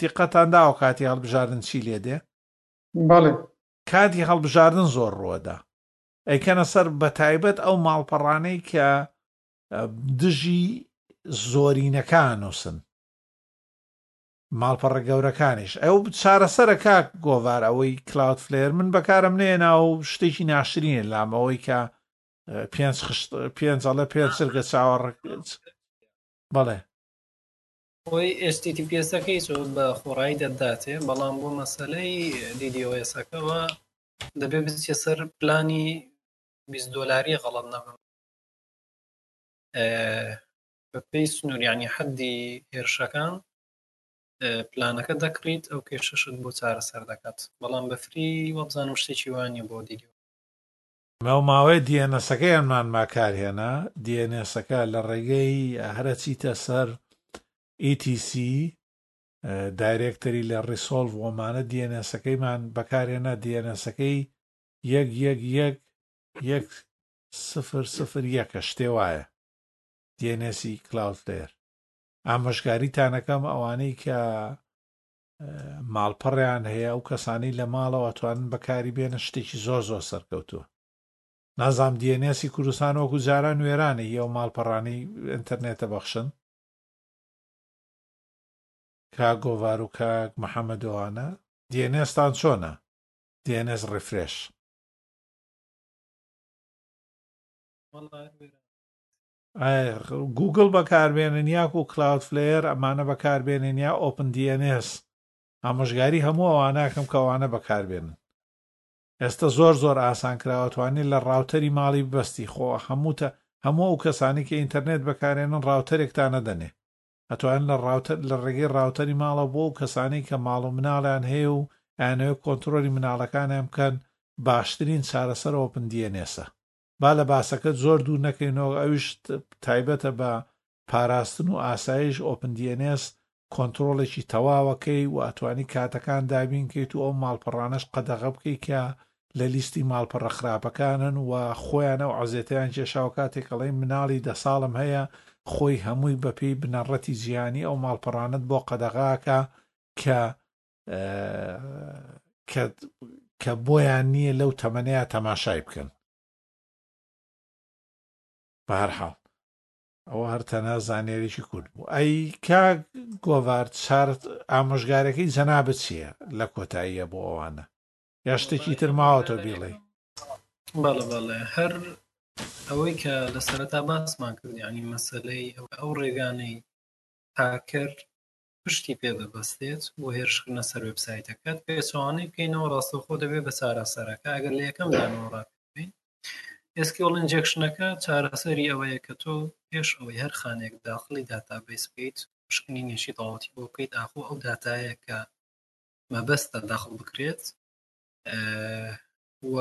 دیقەتان داوە کاتی هەڵبژاردن چی لێ دێ بەڵێ کاتی هەڵبژاردن زۆر ڕوەدا ئەیکەنە سەر بە تایبەت ئەو ماڵپەڕانەی کە دژی زۆرینەکان نووسن ماڵپەڕە گەورەکانیش ئەو چارەسەرە کاک گۆڤار ئەوەی کلااود فلێر من بەکارم نێنا و شتێکی ناشرینە لامەوەی کە پێنج خشت پێنج ئەڵێ پێنج سرگە چاوە ڕک بەڵێ خۆی HTTPSەکەی زۆر بە خۆڕایی دەداتێ بەڵام بۆ مەسلەی دیدیۆسەکەەوە دەبێ بچێ سەر پلانی 20 دلاری غەڵت نەبم بەپی سنووریانی حەدی هێرشەکان پلانەکە دەکڕیت ئەو کێشەشت بۆ چارەسەر دەکات بەڵام بەفری وەبزانم شتێکی وانە بۆ دیدیۆ لەو ماوەی دی ئێن ئێسەکەیانمان بەکارهێنا، دی ئێن ئێسەکە لە ڕێگەی هەر ئەچیتە سەر ئی تی سی دایرێکتەری لە ڕیسۆڵڤ وەمانە دی ئێن ئێسەکەیمان بەکارهێنا دی ئێن ئێسەکەی یەک یەک یەک یەک سفر سفر یەکە شتێ وایە دی ئێن ئێسی کلاود فلەیەر ئامۆژگاریتانەکەم ئەوانەی کە ماڵپەڕیان هەیە ئەو کەسانەی لە ماڵەوە توانن بەکاری بێنە شتێکی زۆر زۆر سەرکەوتووە نازام دیێنێسی کوردستان وەکو جاران وێرانە یەو ماڵپەڕانی ئەتەرنێتە بەخشن کا گۆڤار و کاک محەممەدۆوانە دیێنێستان چۆنە دیێنێس ڕفرێش گوگڵ بەکاربێنن یاکو کلاود فلەیەر ئەمانە بەکاربێنن یا ئۆپن دی ئێن ئێس ئامۆژگاری هەموو ئەواناکەم کە ئەوانە بەکاربێنن ئێستا زۆر زۆر ئاسان کراوەتوانین لە ڕاوتەری ماڵی ببەستی خۆ هەمووتە هەموو ئەو کەسانی کە ئینتەرنێت بەکارێنن ڕاوتەرێکتان نەدەنێ ئەتوان لە ڕاوتەر لە ڕێگەی ڕاوتەری ماڵە بۆ و کەسانی کە ماڵ و مناڵیان هەیە و ئەیانەوێت کۆنتترۆلی مناڵەکانیان بکەن باشترین چارەسەرەوە پندیە نێسە با لە باسەکە زۆر دوور نەکەینەوە ئەویش تایبەتە بە پاراستن و ئاسایش ئۆپن دی ئێن ئێس کۆنترۆڵێکی تەواوەکەی و ئەتوانی کاتەکان دابین کەیت و ئەو ماڵپەڕانەش قەدەغە بکەی کە لە لیستی ماڵپەڕە خراپەکانن و خۆیان ئەو عەزێتیان کێشاوە کاتێکەڵی مناڵی دە ساڵم هەیە خۆی هەمووی بەپێی بنەڕەتی جیهانی ئەو ماڵپەڕانت بۆ قەدەغاکە کە کە بۆیان نییە لەو تەمەنەیە تەماشای بکەن بە هەر حاڵ ئەوە هەر تەنها زانێریی کورد بوو ئەی کا گۆڤار چارت ئامۆژگارەکەی جەنا بچیە لە کۆتاییە بۆ ئەوانە یا شتێکی تر ماوەتە بیڵێ بەڵێ بەڵێ هەر ئەوەی کە لە سەرەتا باسمان کرد ینی مەسلەی ئەو ڕێگانەی هاکر پشتی پێ دەبەستێت بۆ هێرشکردنە سەر وێبسایتەکەت پێچەوانەی بکەینەوە ڕاستەوخۆ دەبێت بە چارەسەرەکە ئەگەر لە یەکەم دانەوە ڕاکەین ئێسکیۆڵ ئینجێکشنەکە چارەسەری ئەوەیە کە تۆ پێش ئەوەی هەر خانێک داخلی داتابیس بکەیت پشکنینێکی تەواوەتی بۆ بکەیت ئاخۆ ئەو داتایە کە مەبەستە داخڵ بکرێت و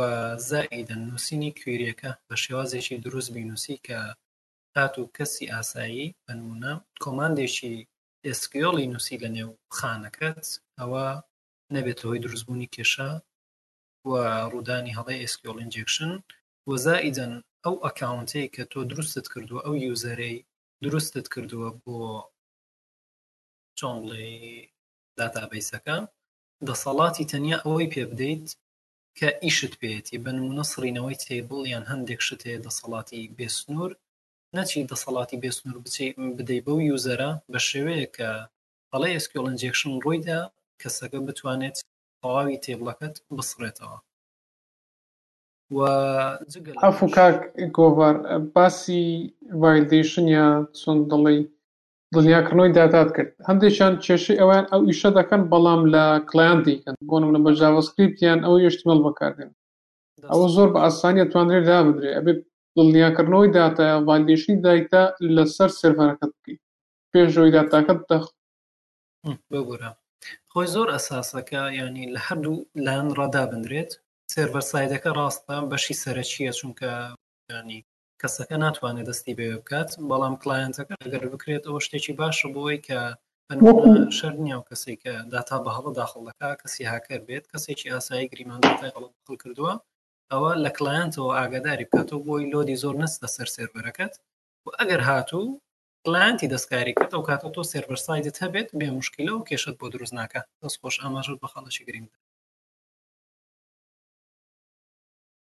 زائیدەن نووسینی کوێریەکە بە شێوازێکی دروست بینوسی کە تاتو کەسی ئاسایی بە نمونە کۆماندێکی SQL ی نوسی لە نێو خانەکەت ئەوە نەبێتە هۆی دروست بوونی کێشە و ڕوودانی هەڵەی SQL injection و زائیدەن ئەو ئەکاونتەی کە تۆ دروستت کردووە ئەو یوزەرەی دروستت کردووە بۆ چۆن بڵێ داتابەیسەکە دەسەڵاتی تەنیا ئەوەی پێ بدەیت کە ئیشت پێیەتی بە نمونە سڕینەوەی تەیبڵ یان هەندێک شت هەیە دەسەڵاتی بێسنوور نەچی دەسەڵاتی بێسنوور بچی بدەی بەو یوزەرە بە شێوەیە کە بەڵێ ئێسکیۆڵ ئینجێکشن ڕوویدا کەسەکە بتوانێت تەواوی تێبڵەکەت بسڕێتەوە و جگە لە- عەفو کاک گۆڤار باسی ڤایلدەیشن یا چۆن دەڵێی دڵنیاکردنەوەی داتات کرد هەندێکیان کێشەی ئەویان ئەو ئیشە دەکەن بەڵام لە کلایان دیکەن بۆ نمونە بە جاوەسکریپتیان ئەو یشتمەل بەکاردێن ئەوە زۆر بە ئاسانیە توانرێت دابدرێ ئەبێت دڵنیاکردنەوەی داتایە ڤالیشنی دایتا لەسەر سێرڤەرەکەت بکەیت پێشەوەی داتاکەت دەخ بگورە خۆی زۆر ئەساسەکە ینی لە هەردوو لایەن ڕدابدرێت سێرڤەر سایدەکە ڕاستە بەشی سەرەکیە چونکە ینی کەسەکە ناتوانێت دەستی بێ بکات بەڵام کلاەنتەکە ئەگەر بکرێت ئەوە شتێکی باشە بۆی کە شەر نیە و کەسێک کە داتا بە هەڵە داخڵ دەکا کەسی هاکەر بێت کەسێکی ئاسایی گریمان داتای هەڵ کردووە ئەوە لە کلایەنتەوە ئاگاداری بکاتەوە بۆی لۆدی زۆر نستە سەر سێربەرەکەت و ئەگەر هاتوو کلایەنتی دەستکاری کرد ئەو کاتە تۆ سێربەر سایدت هەبێت بێ مشکلە و کێشت بۆ دروست ناکە دەست خۆش ئاماژت بە خەڵکی گرنگ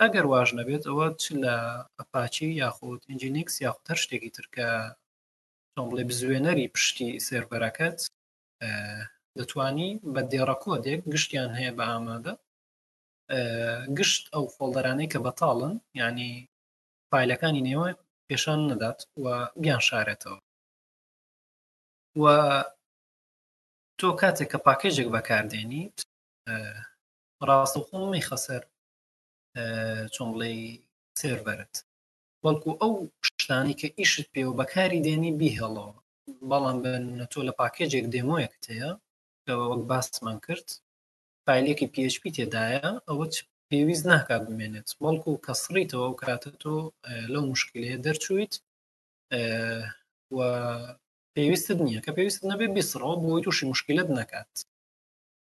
ئەگەر واش نەبێت ئەوە چ لە ئەپاچی یاخود ئنجینیکس یاخود هەر شتێکی ترکە چۆن بڵێ بزوێنەری پشتی سێربەرەکەت دەتانی بە دێڕە کۆدێک گشتیان هەیە بە ئامادە گشت ئەو فۆڵدەرانەی کە بەتاڵن ینی فیلەکانی نێوە پێشان نەدات و بیان شارێتەوە و تۆ کاتێک کە پاکێژێک بەکاردێنیت ڕاستەوخۆ میخەسەر چۆن بڵێ سێرڤەرت بەڵکو ئەو شتانی کە ئیشت پێ و بەکاری دێنی بیهێڵەوە بەڵام بەنە تۆ لە پاکێجێک دێمۆیەک هەیە لەوە وەک باسمان کرد فیلێکی PHP تێدایە ئەوە پێویست ناکات بمێنێت بەڵکو کە سڕیتەوە و کاتە تۆ لەو مشکلەیە دەرچوویت و پێویستت نییە کە پێویست نەبێ بیسڕەوە بۆی تووشی مشکلت نەکات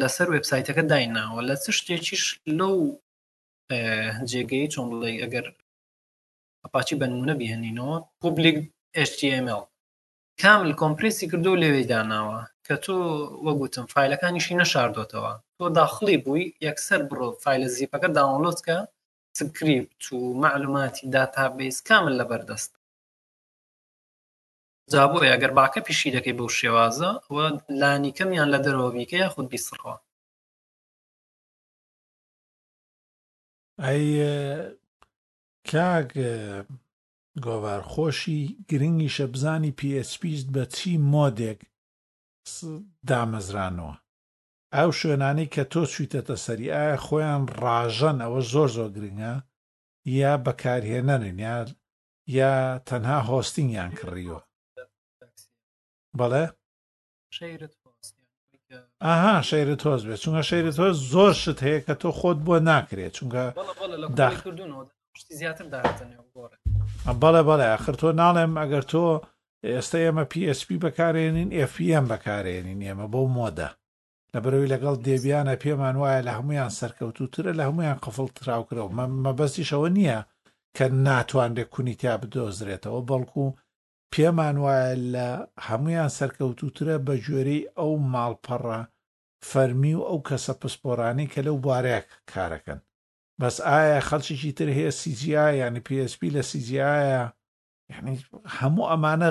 لەسەر وبسایتەکە دایناوە لە چ شتێکیش لەو جێگەی چۆن بڵی ئەگەر ئەپاچی بەنمونە بهێنینەوە پوبلیک HTML کامل کۆمپریسی کردو لەوێ داناوە کە تۆ وەگوتم فیلەکانیشی نەشاردۆتەوە تۆ داخڵی بووی یەکسەر بڕۆ فیلە زیپەکە داونلۆسکە سکریپت و معلوماتی داتابیس کامل لەبەردەست جا بۆیە ئەگەر باکەپی شیدەکەی بەو شێوازە و لانیکەم یان لە دەرەوە بیکە یا خود بیسڕەوە ئەی کاک گۆڤار خۆشی گرنگیشە بزانی PHP بە چی مۆدێک دامەزرانەوە ئەو شوێنانی کە تۆ چویتەتە سەری ئایا خۆیان ڕاژەن ئەوە زۆر زۆر گرنگە یا بەکارهێنەرن یا یا تەنها هۆستینگیان کڕیوە بەڵێ ئاها شەیرە تۆز بێت چونکە شەیرە تۆ زۆر شت هەیە کە تۆ خۆت بۆ ناکرێت چونکە بەڵێ بەڵێ ئەخر تۆ ناڵێم ئەگەر تۆ ئێستا ئێمە PSP بەکارێنین FM بەکارێنین ئێمە بۆ مۆدە لەبەرەوەی لەگەڵ دێبیانە پێمان وایە لە هەمویان سەرکەوتوترە لە هەمویان قفڵ تراوکرەوە مەبەستیشەوە نییە کە ناتوانرێت کونی تیا بدۆزرێتەوە بەڵکو پێمان وایە لە هەمویان سەرکەوتوترە بە گوێرەی ئەو ماڵپەڕە فەرمی و ئەو کەسە پسپۆرانی کە لەو بوارەیە کارەکەن بەس ئایا خەڵکیی تر هەیە سیجیایانی پSP لە سیجیایە یعنی هەموو ئەمانە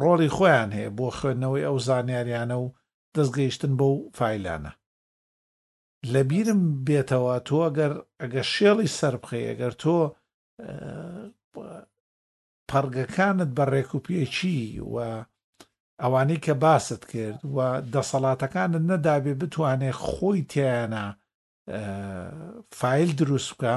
ڕۆڵی خۆیان هەیە بۆ خوێندنەوەی ئەو زانیاریانە و دەستگەیشتن بۆ و فیلانە لە بیرم بێتەوە تۆ ئەگەر ئەگە شێڵی سەر بخەی ئەگەر تۆ پەڕگەکانت بە ڕێک و پێچی و ئەوانەی کە باست کرد و دەسەڵاتەکانت نەدابێ بتوانێت خۆی تیانە فیل دروست بکە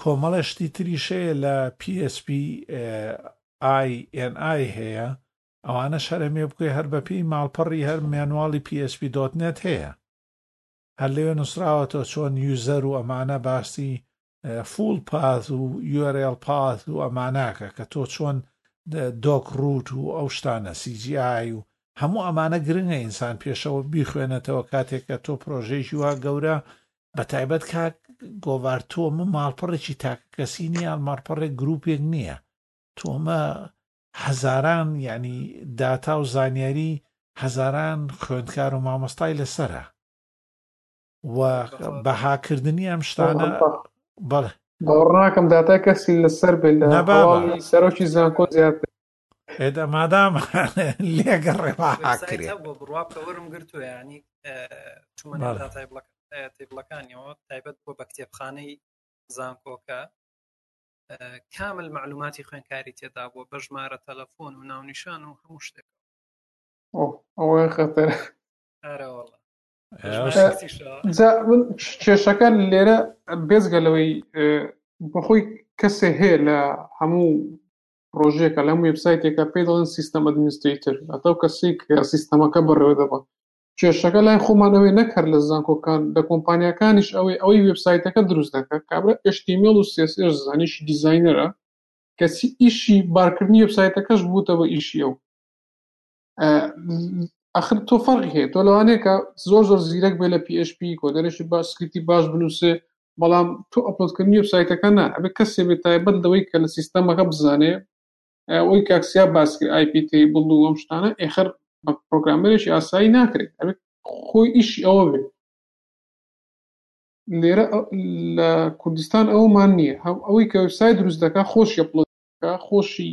کۆمەڵێ شتی تریش هەیە لە PHPINI هەیە ئەوانەش هەر ئەمێ بکەی هەر بە پێی ماڵپەڕی هەر مێنواڵی PHP دۆت نێت هەیە هەر لەوێ نووسراوەتەوە چۆن یوزەر و ئەمانە باسی فول پاس و URL پاس و ئەماناکە کە تۆ چۆن دۆک ڕوت و ئەو شتانە CGI و هەموو ئەمانە گرنگە ئینسان پێشەوە بیخوێنێتەوە کاتێک کە تۆ پرۆژەیەکی وا گەورە بەتایبەت کاک گۆڤار تۆمە ماڵپەڕێکی تاکەکەسی نییە ماڵپەڕێک گروپێک نییە تۆمە هەزاران یعنی داتا و زانیاری هەزاران خوێندکار و مامۆستای لەسرە و بەهاکردنی ئەم شتانە بەڵێ باوەڕناکەم داتا کەسی لەسەر بێت لە سەرۆکی زانکۆ زیاتر ئێدە مادام لێگەڕێ با هاکرێ سایتە بۆ بڕوا بکە وەرم گرتووە ینی چوومە نێو بەڵێ داتای بڵەک اه، تیبڵەکانیەوە تایبەت بووە بە کتێبخانەی زانکۆکە اه، کامل معلوماتی خوێنکاری تێدا بووە بە ژمارە تەلەفۆن و ناونیشان و هەموو شتێک ئۆ ئەوە خەتەر ئارەوەڵە بە ژمارە ئێستا کەسیشە جا من کێشەکە لێرە بێزگە لەوەی اه، بەخۆی کەسێ هەیە لە هەموو پرۆژەیەکە لەم وێبسایتێکە پێ دەڵێن سیستەم ئەدمنستریتر ئەتە و کەسێک سیستەمەکە بەڕێوە دەبە کێشەکە لای خۆمان ئەوەی نەکرد لە زانکۆکان لە کۆمپانیەکانیش ئەوەی ئەوەی وبسایتەکە دروست دەکە کابرا ئشتیمێڵ و سێسێر زانیش دیزینەرە کەسی ئیشی بارکردنی وبسایتەکەش بووتە بە ئیشی ئەو ئەخر تۆ فەرقی هەیە تۆ لەوانەیەکە زۆر زۆر زیرەک بێ لە PHP کۆدەرێکی باش سکرتی باش بنووسێ بەڵام تۆ ئەپلۆدکردنی وسایتەکە نا ئەبێ کەسێ بێت تایبەت لەوەی کە لە سیستەمەکە بزانێ ئەوەی کاکسیا باسکرد آیP تیبڵ و ئەم شتانە ئێخر بە پرۆگرامەرێکی ئاسایی ناکرێت ئەبێت خۆی ئیشی ئەوە بێت لێرە لە کوردستان ئەومان نییە هەم ئەوەی کە وسای دروست دەکە خۆشی ئەپلۆد خۆشی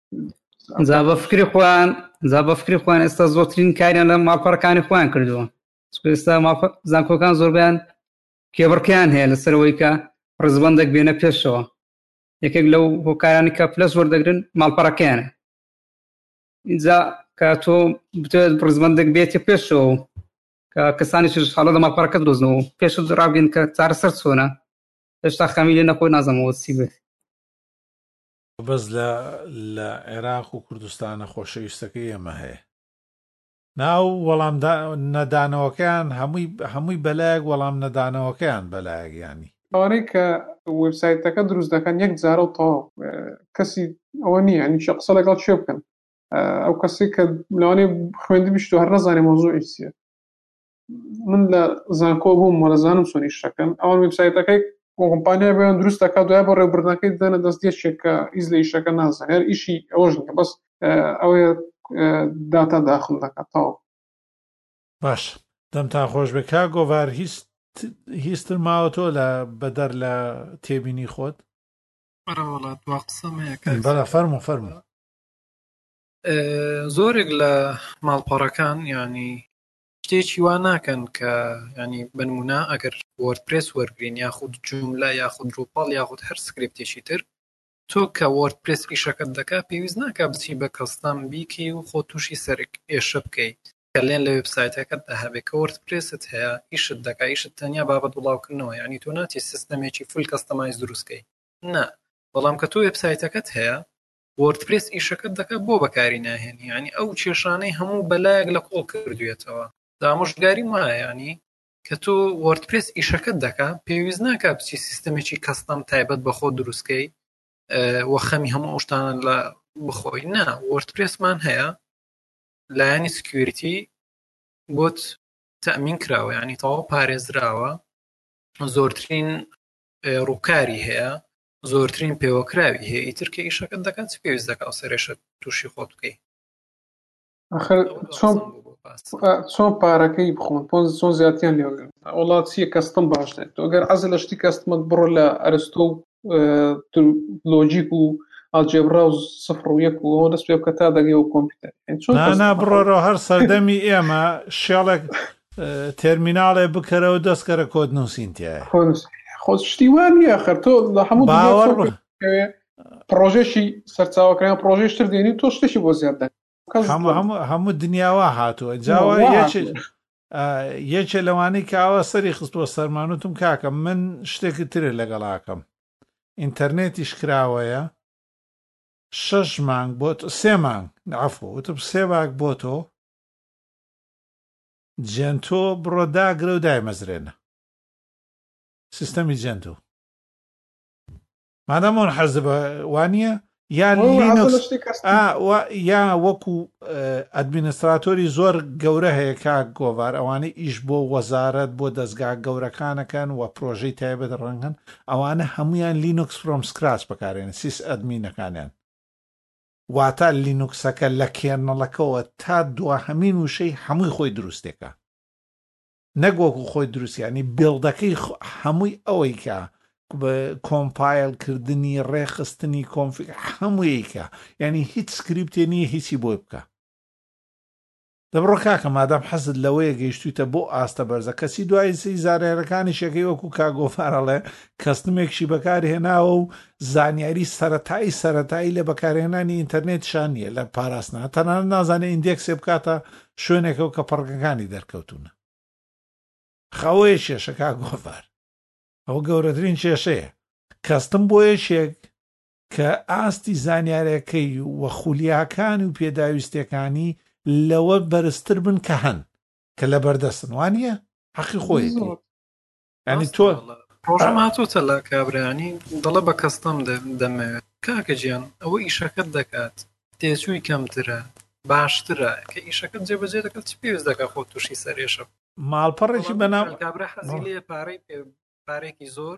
زابە فکری خۆیان زابە فکری خۆیان ئێستا زۆترین کاریان لە ماڵپەڕەکانی خۆیان کردووە ئێستا زانکۆکان زۆربیان کێبڕکیان هەیە لەسەرەوەی کە ڕزبندێک بێنە پێشەوە یەکێک لەو هۆکارانی کە پلس وەردەگرن ماڵپەڕەکەیانە اینجا کە تۆ بتێت ڕزبندێک بێتە پێشەوە کە کەسانی چ حاڵە لە ماڵپەڕەکە درۆزنەوە پێش ڕابگەن کە چارەسەر چۆنە هێشتا خەمی لێ نەخۆی نازەمەوە چی بێت بەس لە لە عێراق و کوردستانە خۆشەویستەکەی ئێمە هەیە ناو وەڵام نەدانەوەکەیان هەمووی هەمووی بەلایەک وەڵام نەدانەوەکەیان بەلایەک ینی ئەوانەی کە وبسایتەکە دروست دەکەن یەک جارە و تەواو کەسی ئەوە نییە ئەنی شە قسە لەگەڵ چێ بکەن ئەو کەسی کە لەوانێ خوێندی بشتو هەر نەزانێ مۆزوعی چیە من لە زانکۆ بووم وە دەزانم چۆنی شتەکەن ئەوان وبسایتەکەی کۆمپانیا بێن دروست دەکات دوای بە ڕێوبردنەکەی دەنە دەست دێشێک کە هیچ لە ئیشەکە نازان هەر ئیشی ئەوەش نیە بەس ئەوێ داتا داخل دەکات تاو باش دەمتان خۆش بێ کا گۆڤار هیچ هیچتر ماوە تۆ لە بەدەر لە تێبینی خۆت بەڵە فەرمو فەرمو زۆرێک لە ماڵپەڕەکان ینی شتێکی وا ناکەن کە ینی بنمونە ئەگەر وەرپرس وەرگین یاخود جوملا یاخود روپاڵ یاخود هەر سکرپتێکی تر تۆ کە وەرد پرس ئیشەکەت دەکا پێویست ناکە بچی بە کەستان بیکەی و خۆ تووشی سەرک ئێشە بکەیت کەلێن لە وبسایتەکەت هەبێ کە وەرد پرست هەیە ئیشت دەکا ئیشت تەنیا بابەت وڵاوکردنەوە ینی تۆ ناچی سیستەمێکی فول کەستەمایز دروستکەی نا بەڵام کە تۆ وبسایتەکەت هەیە وۆردپرێس ئیشەکەت دەکات بۆ بەکاری ناهێنی ینی ئەو کێشانەی هەموو بەلایەک لە کۆڵ کردوێتەوە دامۆژگاری مایانی کە تۆ وەردپرس ئیشەکەت دەکا پێویست ناکە بچی سیستمێکی کەستەم تایبەت بەخۆ دروستکەی وە خەمی هەموو ئەوشتانە لە بخۆی نا وەردپرسمان هەیە لایەنی سکیوریتی بۆت تەمین کراوە ینی تەواو پارێزراوە زۆرترین ڕووکاری هەیە زۆرترین پێوەکراوی هەیە ئیتر کە ئیشەکەت دەکات چ پێویست دەکە ئەو سەرێشە تووشی خۆت بکەی چۆن پارەکەی بخۆن پۆ چۆن زیاتیان لێ وڵات چیە کەستم باش دێت ئەگەر عەز لە شتی کەستمت بڕۆ لە ئەرستۆ و لۆجیک و ئاجێبرا و سفر و یەک و دەست پێ بکە تا دەگەی و کۆمپیوتەر بڕۆرەوە هەر سەردەمی ئێمە شێڵێک تێرمیناڵێ بکەرەوە دەست کەرە کۆد نوسین تیایە. خۆ شتی وا نیە ئەخەر تۆ لە هەموو دنیا باوەڕ بە. ئەوێ پڕۆژێکی سەرچاوەکەیان پڕۆژێش تر دێنی تۆ شتێکی بۆ زیاد دەکەی کەس هەموو دڵ. هەموو هەموو دنیا وا هاتووە جا وا وا یەکێ هاتووە. ئا یەکێ لەوانەی کە ئاوا سەری خستووە سەرمان وتم کاکە من شتێکی ترێ لەگەڵ ئاکەم ئینتەرنێتیش کراوەیە شەش مانگ بۆت سێ مانگ عەفوو وتم سێ مانگ بۆ تۆ جەنتۆ بڕۆ داگرە و دایمەزرێنە سیستەمی جەنتۆ مادام ئەوان حەزە بە وانە یان ئەو عەبدوڵڵا لینوکس شتێک هەست ئا وا- یا وەکو ئەدمینستراتۆری زۆر گەورە هەیە کاک گۆڤار ئەوانەی ئیش بۆ وەزارەت بۆ دەستگا گەورەکانەکەن و پرۆژەی تایبەت ڕەنگن ئەوانە هەمویان لینوکس فرۆم سکراس بەکارێن سیس ئەدمینەکانیان واتە لینوکسەکە لە کێرنڵەکەوە تا دواهەمین وشەی هەمووی خۆی دروستێکە نەک وەکو خۆی دروستیانی بێڵدەکەی هەمووی ئەوەیکە کۆمپایل کردنی ڕێخستنی کۆمفیگ هەموویکە یعنی هیچ سکریپتێ نیە هیچی بۆی بکە دەبڕۆ کاکە مادام حەزت لەوەیە گەیشتویتە بۆ ئاستە بەرزە کەچی دوایسی زارێرەکانیشەکەی وەکو کاک گۆڤار ئەڵێ کەستمێکشی بەکارهێناوە و زانیاری سەرەتایی سەرەتایی لە بەکارهێنانی ئینتەرنێتشان نییە لە پاراستنا تەنانەت نازانێ ئیندێکسێ بکاتە شوێنێکە و کە پەڕگەکانی دەرکەوتونە خەوەیە کێشە کاک گۆڤار ئەوە گەورەترین کێشەیە کەستم بۆ یەکێک کە ئاستی زانیارەکەی و خولیاکان و پێداویستیەکانی لەوە بەرزتر بن کە هەن کە لە بەردەستن وانە حەقی خۆیەتی ینی تۆ ڕۆژم هاتۆتە لە کابرانی دەڵە بە کەستەم دەمەوێت کاکە گیان ئەوە ئیشەکەت دەکات تێچووی کەمترە باشترە کە ئیشەکەت جێبەجێ دەکەت چ پێویست دەکە خۆ تووشی سەرێشە ماڵپەڕێکی بەناو کابرا حەزی لێ پارەی پارێکی زۆر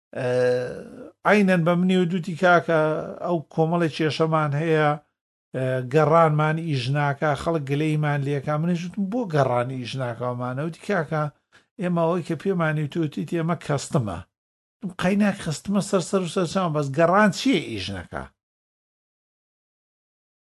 عەینەن بە منی و دوتی کاکە ئەو کۆمەڵی کێشەمان هەیە گەڕانمان ئیژناکە خەڵک گلەیمان لەکە منیشتم بۆ گەڕانی ئیژناکەمانەوتی کاکە ئێمە ئەوەی کە پێمانی توتی ئێمە کەستمە قەینا کەستمە سەر سەر و سەرچوان بەس گەڕان چییە ئیژنەکە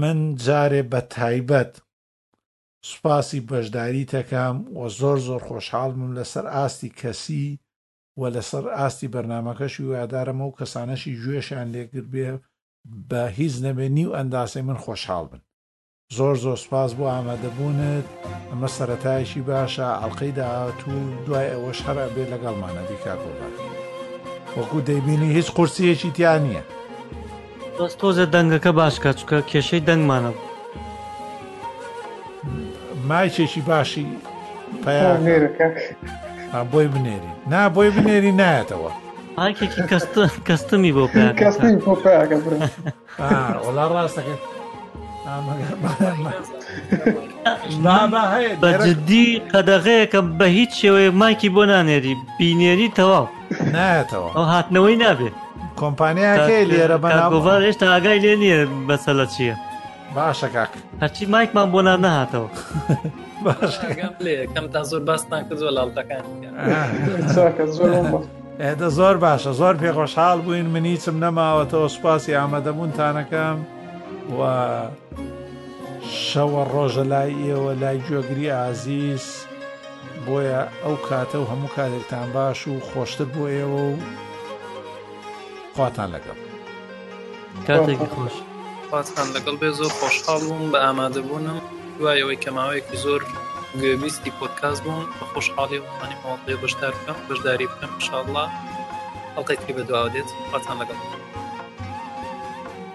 من جارێ بە تایبەت سوپاسی بەشداریتەکەم و زۆر زۆر خۆشحاڵ بم لەسەر ئاستی کەسی و لەسەر ئاستی بەرنمەکەش ویوادارم ئەو کەسانەشی گوێشیان لێگربێ بە هیچ نەبێ نیو ئەنداسەی من خۆشحاڵ بن زۆر زۆر سپاس بۆ ئامادەبوونت ئەمە سەتایشی باشە ئەڵلقەی داهاتوو دوای ئەوەش هەر ئەبێ لەگەڵمانە دیکار بۆ بە وەکو دەیبینی هیچ قورسیەکی تیا نییە بەس تۆزێ دەنگەکە باشکە چکە کێشەی دەنگمانە بوو مایکێکی باشی بۆی بنێری نا بۆی بنێری نایەتەوە ئاکێکی کەستمی بۆ وڵا ڕاستەکە بەجددی قەدەغەیەکەم بە هیچ شێوەیە مایکی بۆ نانێری بینێری تەواو نایەتەوە ئەو هاتنەوەی نابێت کۆمپانیاکەی لێرە بەناوگۆڤار هێشتا ئاگای لێ نییە بەسەلە چییە باشە کاک هەرچی مایکمان بۆ نام نەهاتەوە کەمتان زۆر باستان کرد زۆر لاڵتەکان ئێدە زۆر باشە زۆر پێ خۆشحاڵ بووین منیچم نەماوەتەوە سوپاسی ئامادەبوونتانەکەم و شەوە ڕۆژە لای ئێوە لای گوێگری ئازیز بۆیە ئەو کاتە و هەموو کاتێکتان باش و خۆشتر بۆ ئێوە و خواتان لەگەڵ کاتێکی خۆش خواتان لەگەڵ بێ زۆر خۆشحاڵ بووم بە ئامادەبوونم دوایەوەی کە ماوەیەکی زۆر گوێبیستی پۆتکاس بووم بە خۆشحاڵی ومانی ماڵێ بەشدار بکەم بەشداری بکەم شاءله ئەڵلقەی تری بە دواوە دێت خواتان لەگەڵ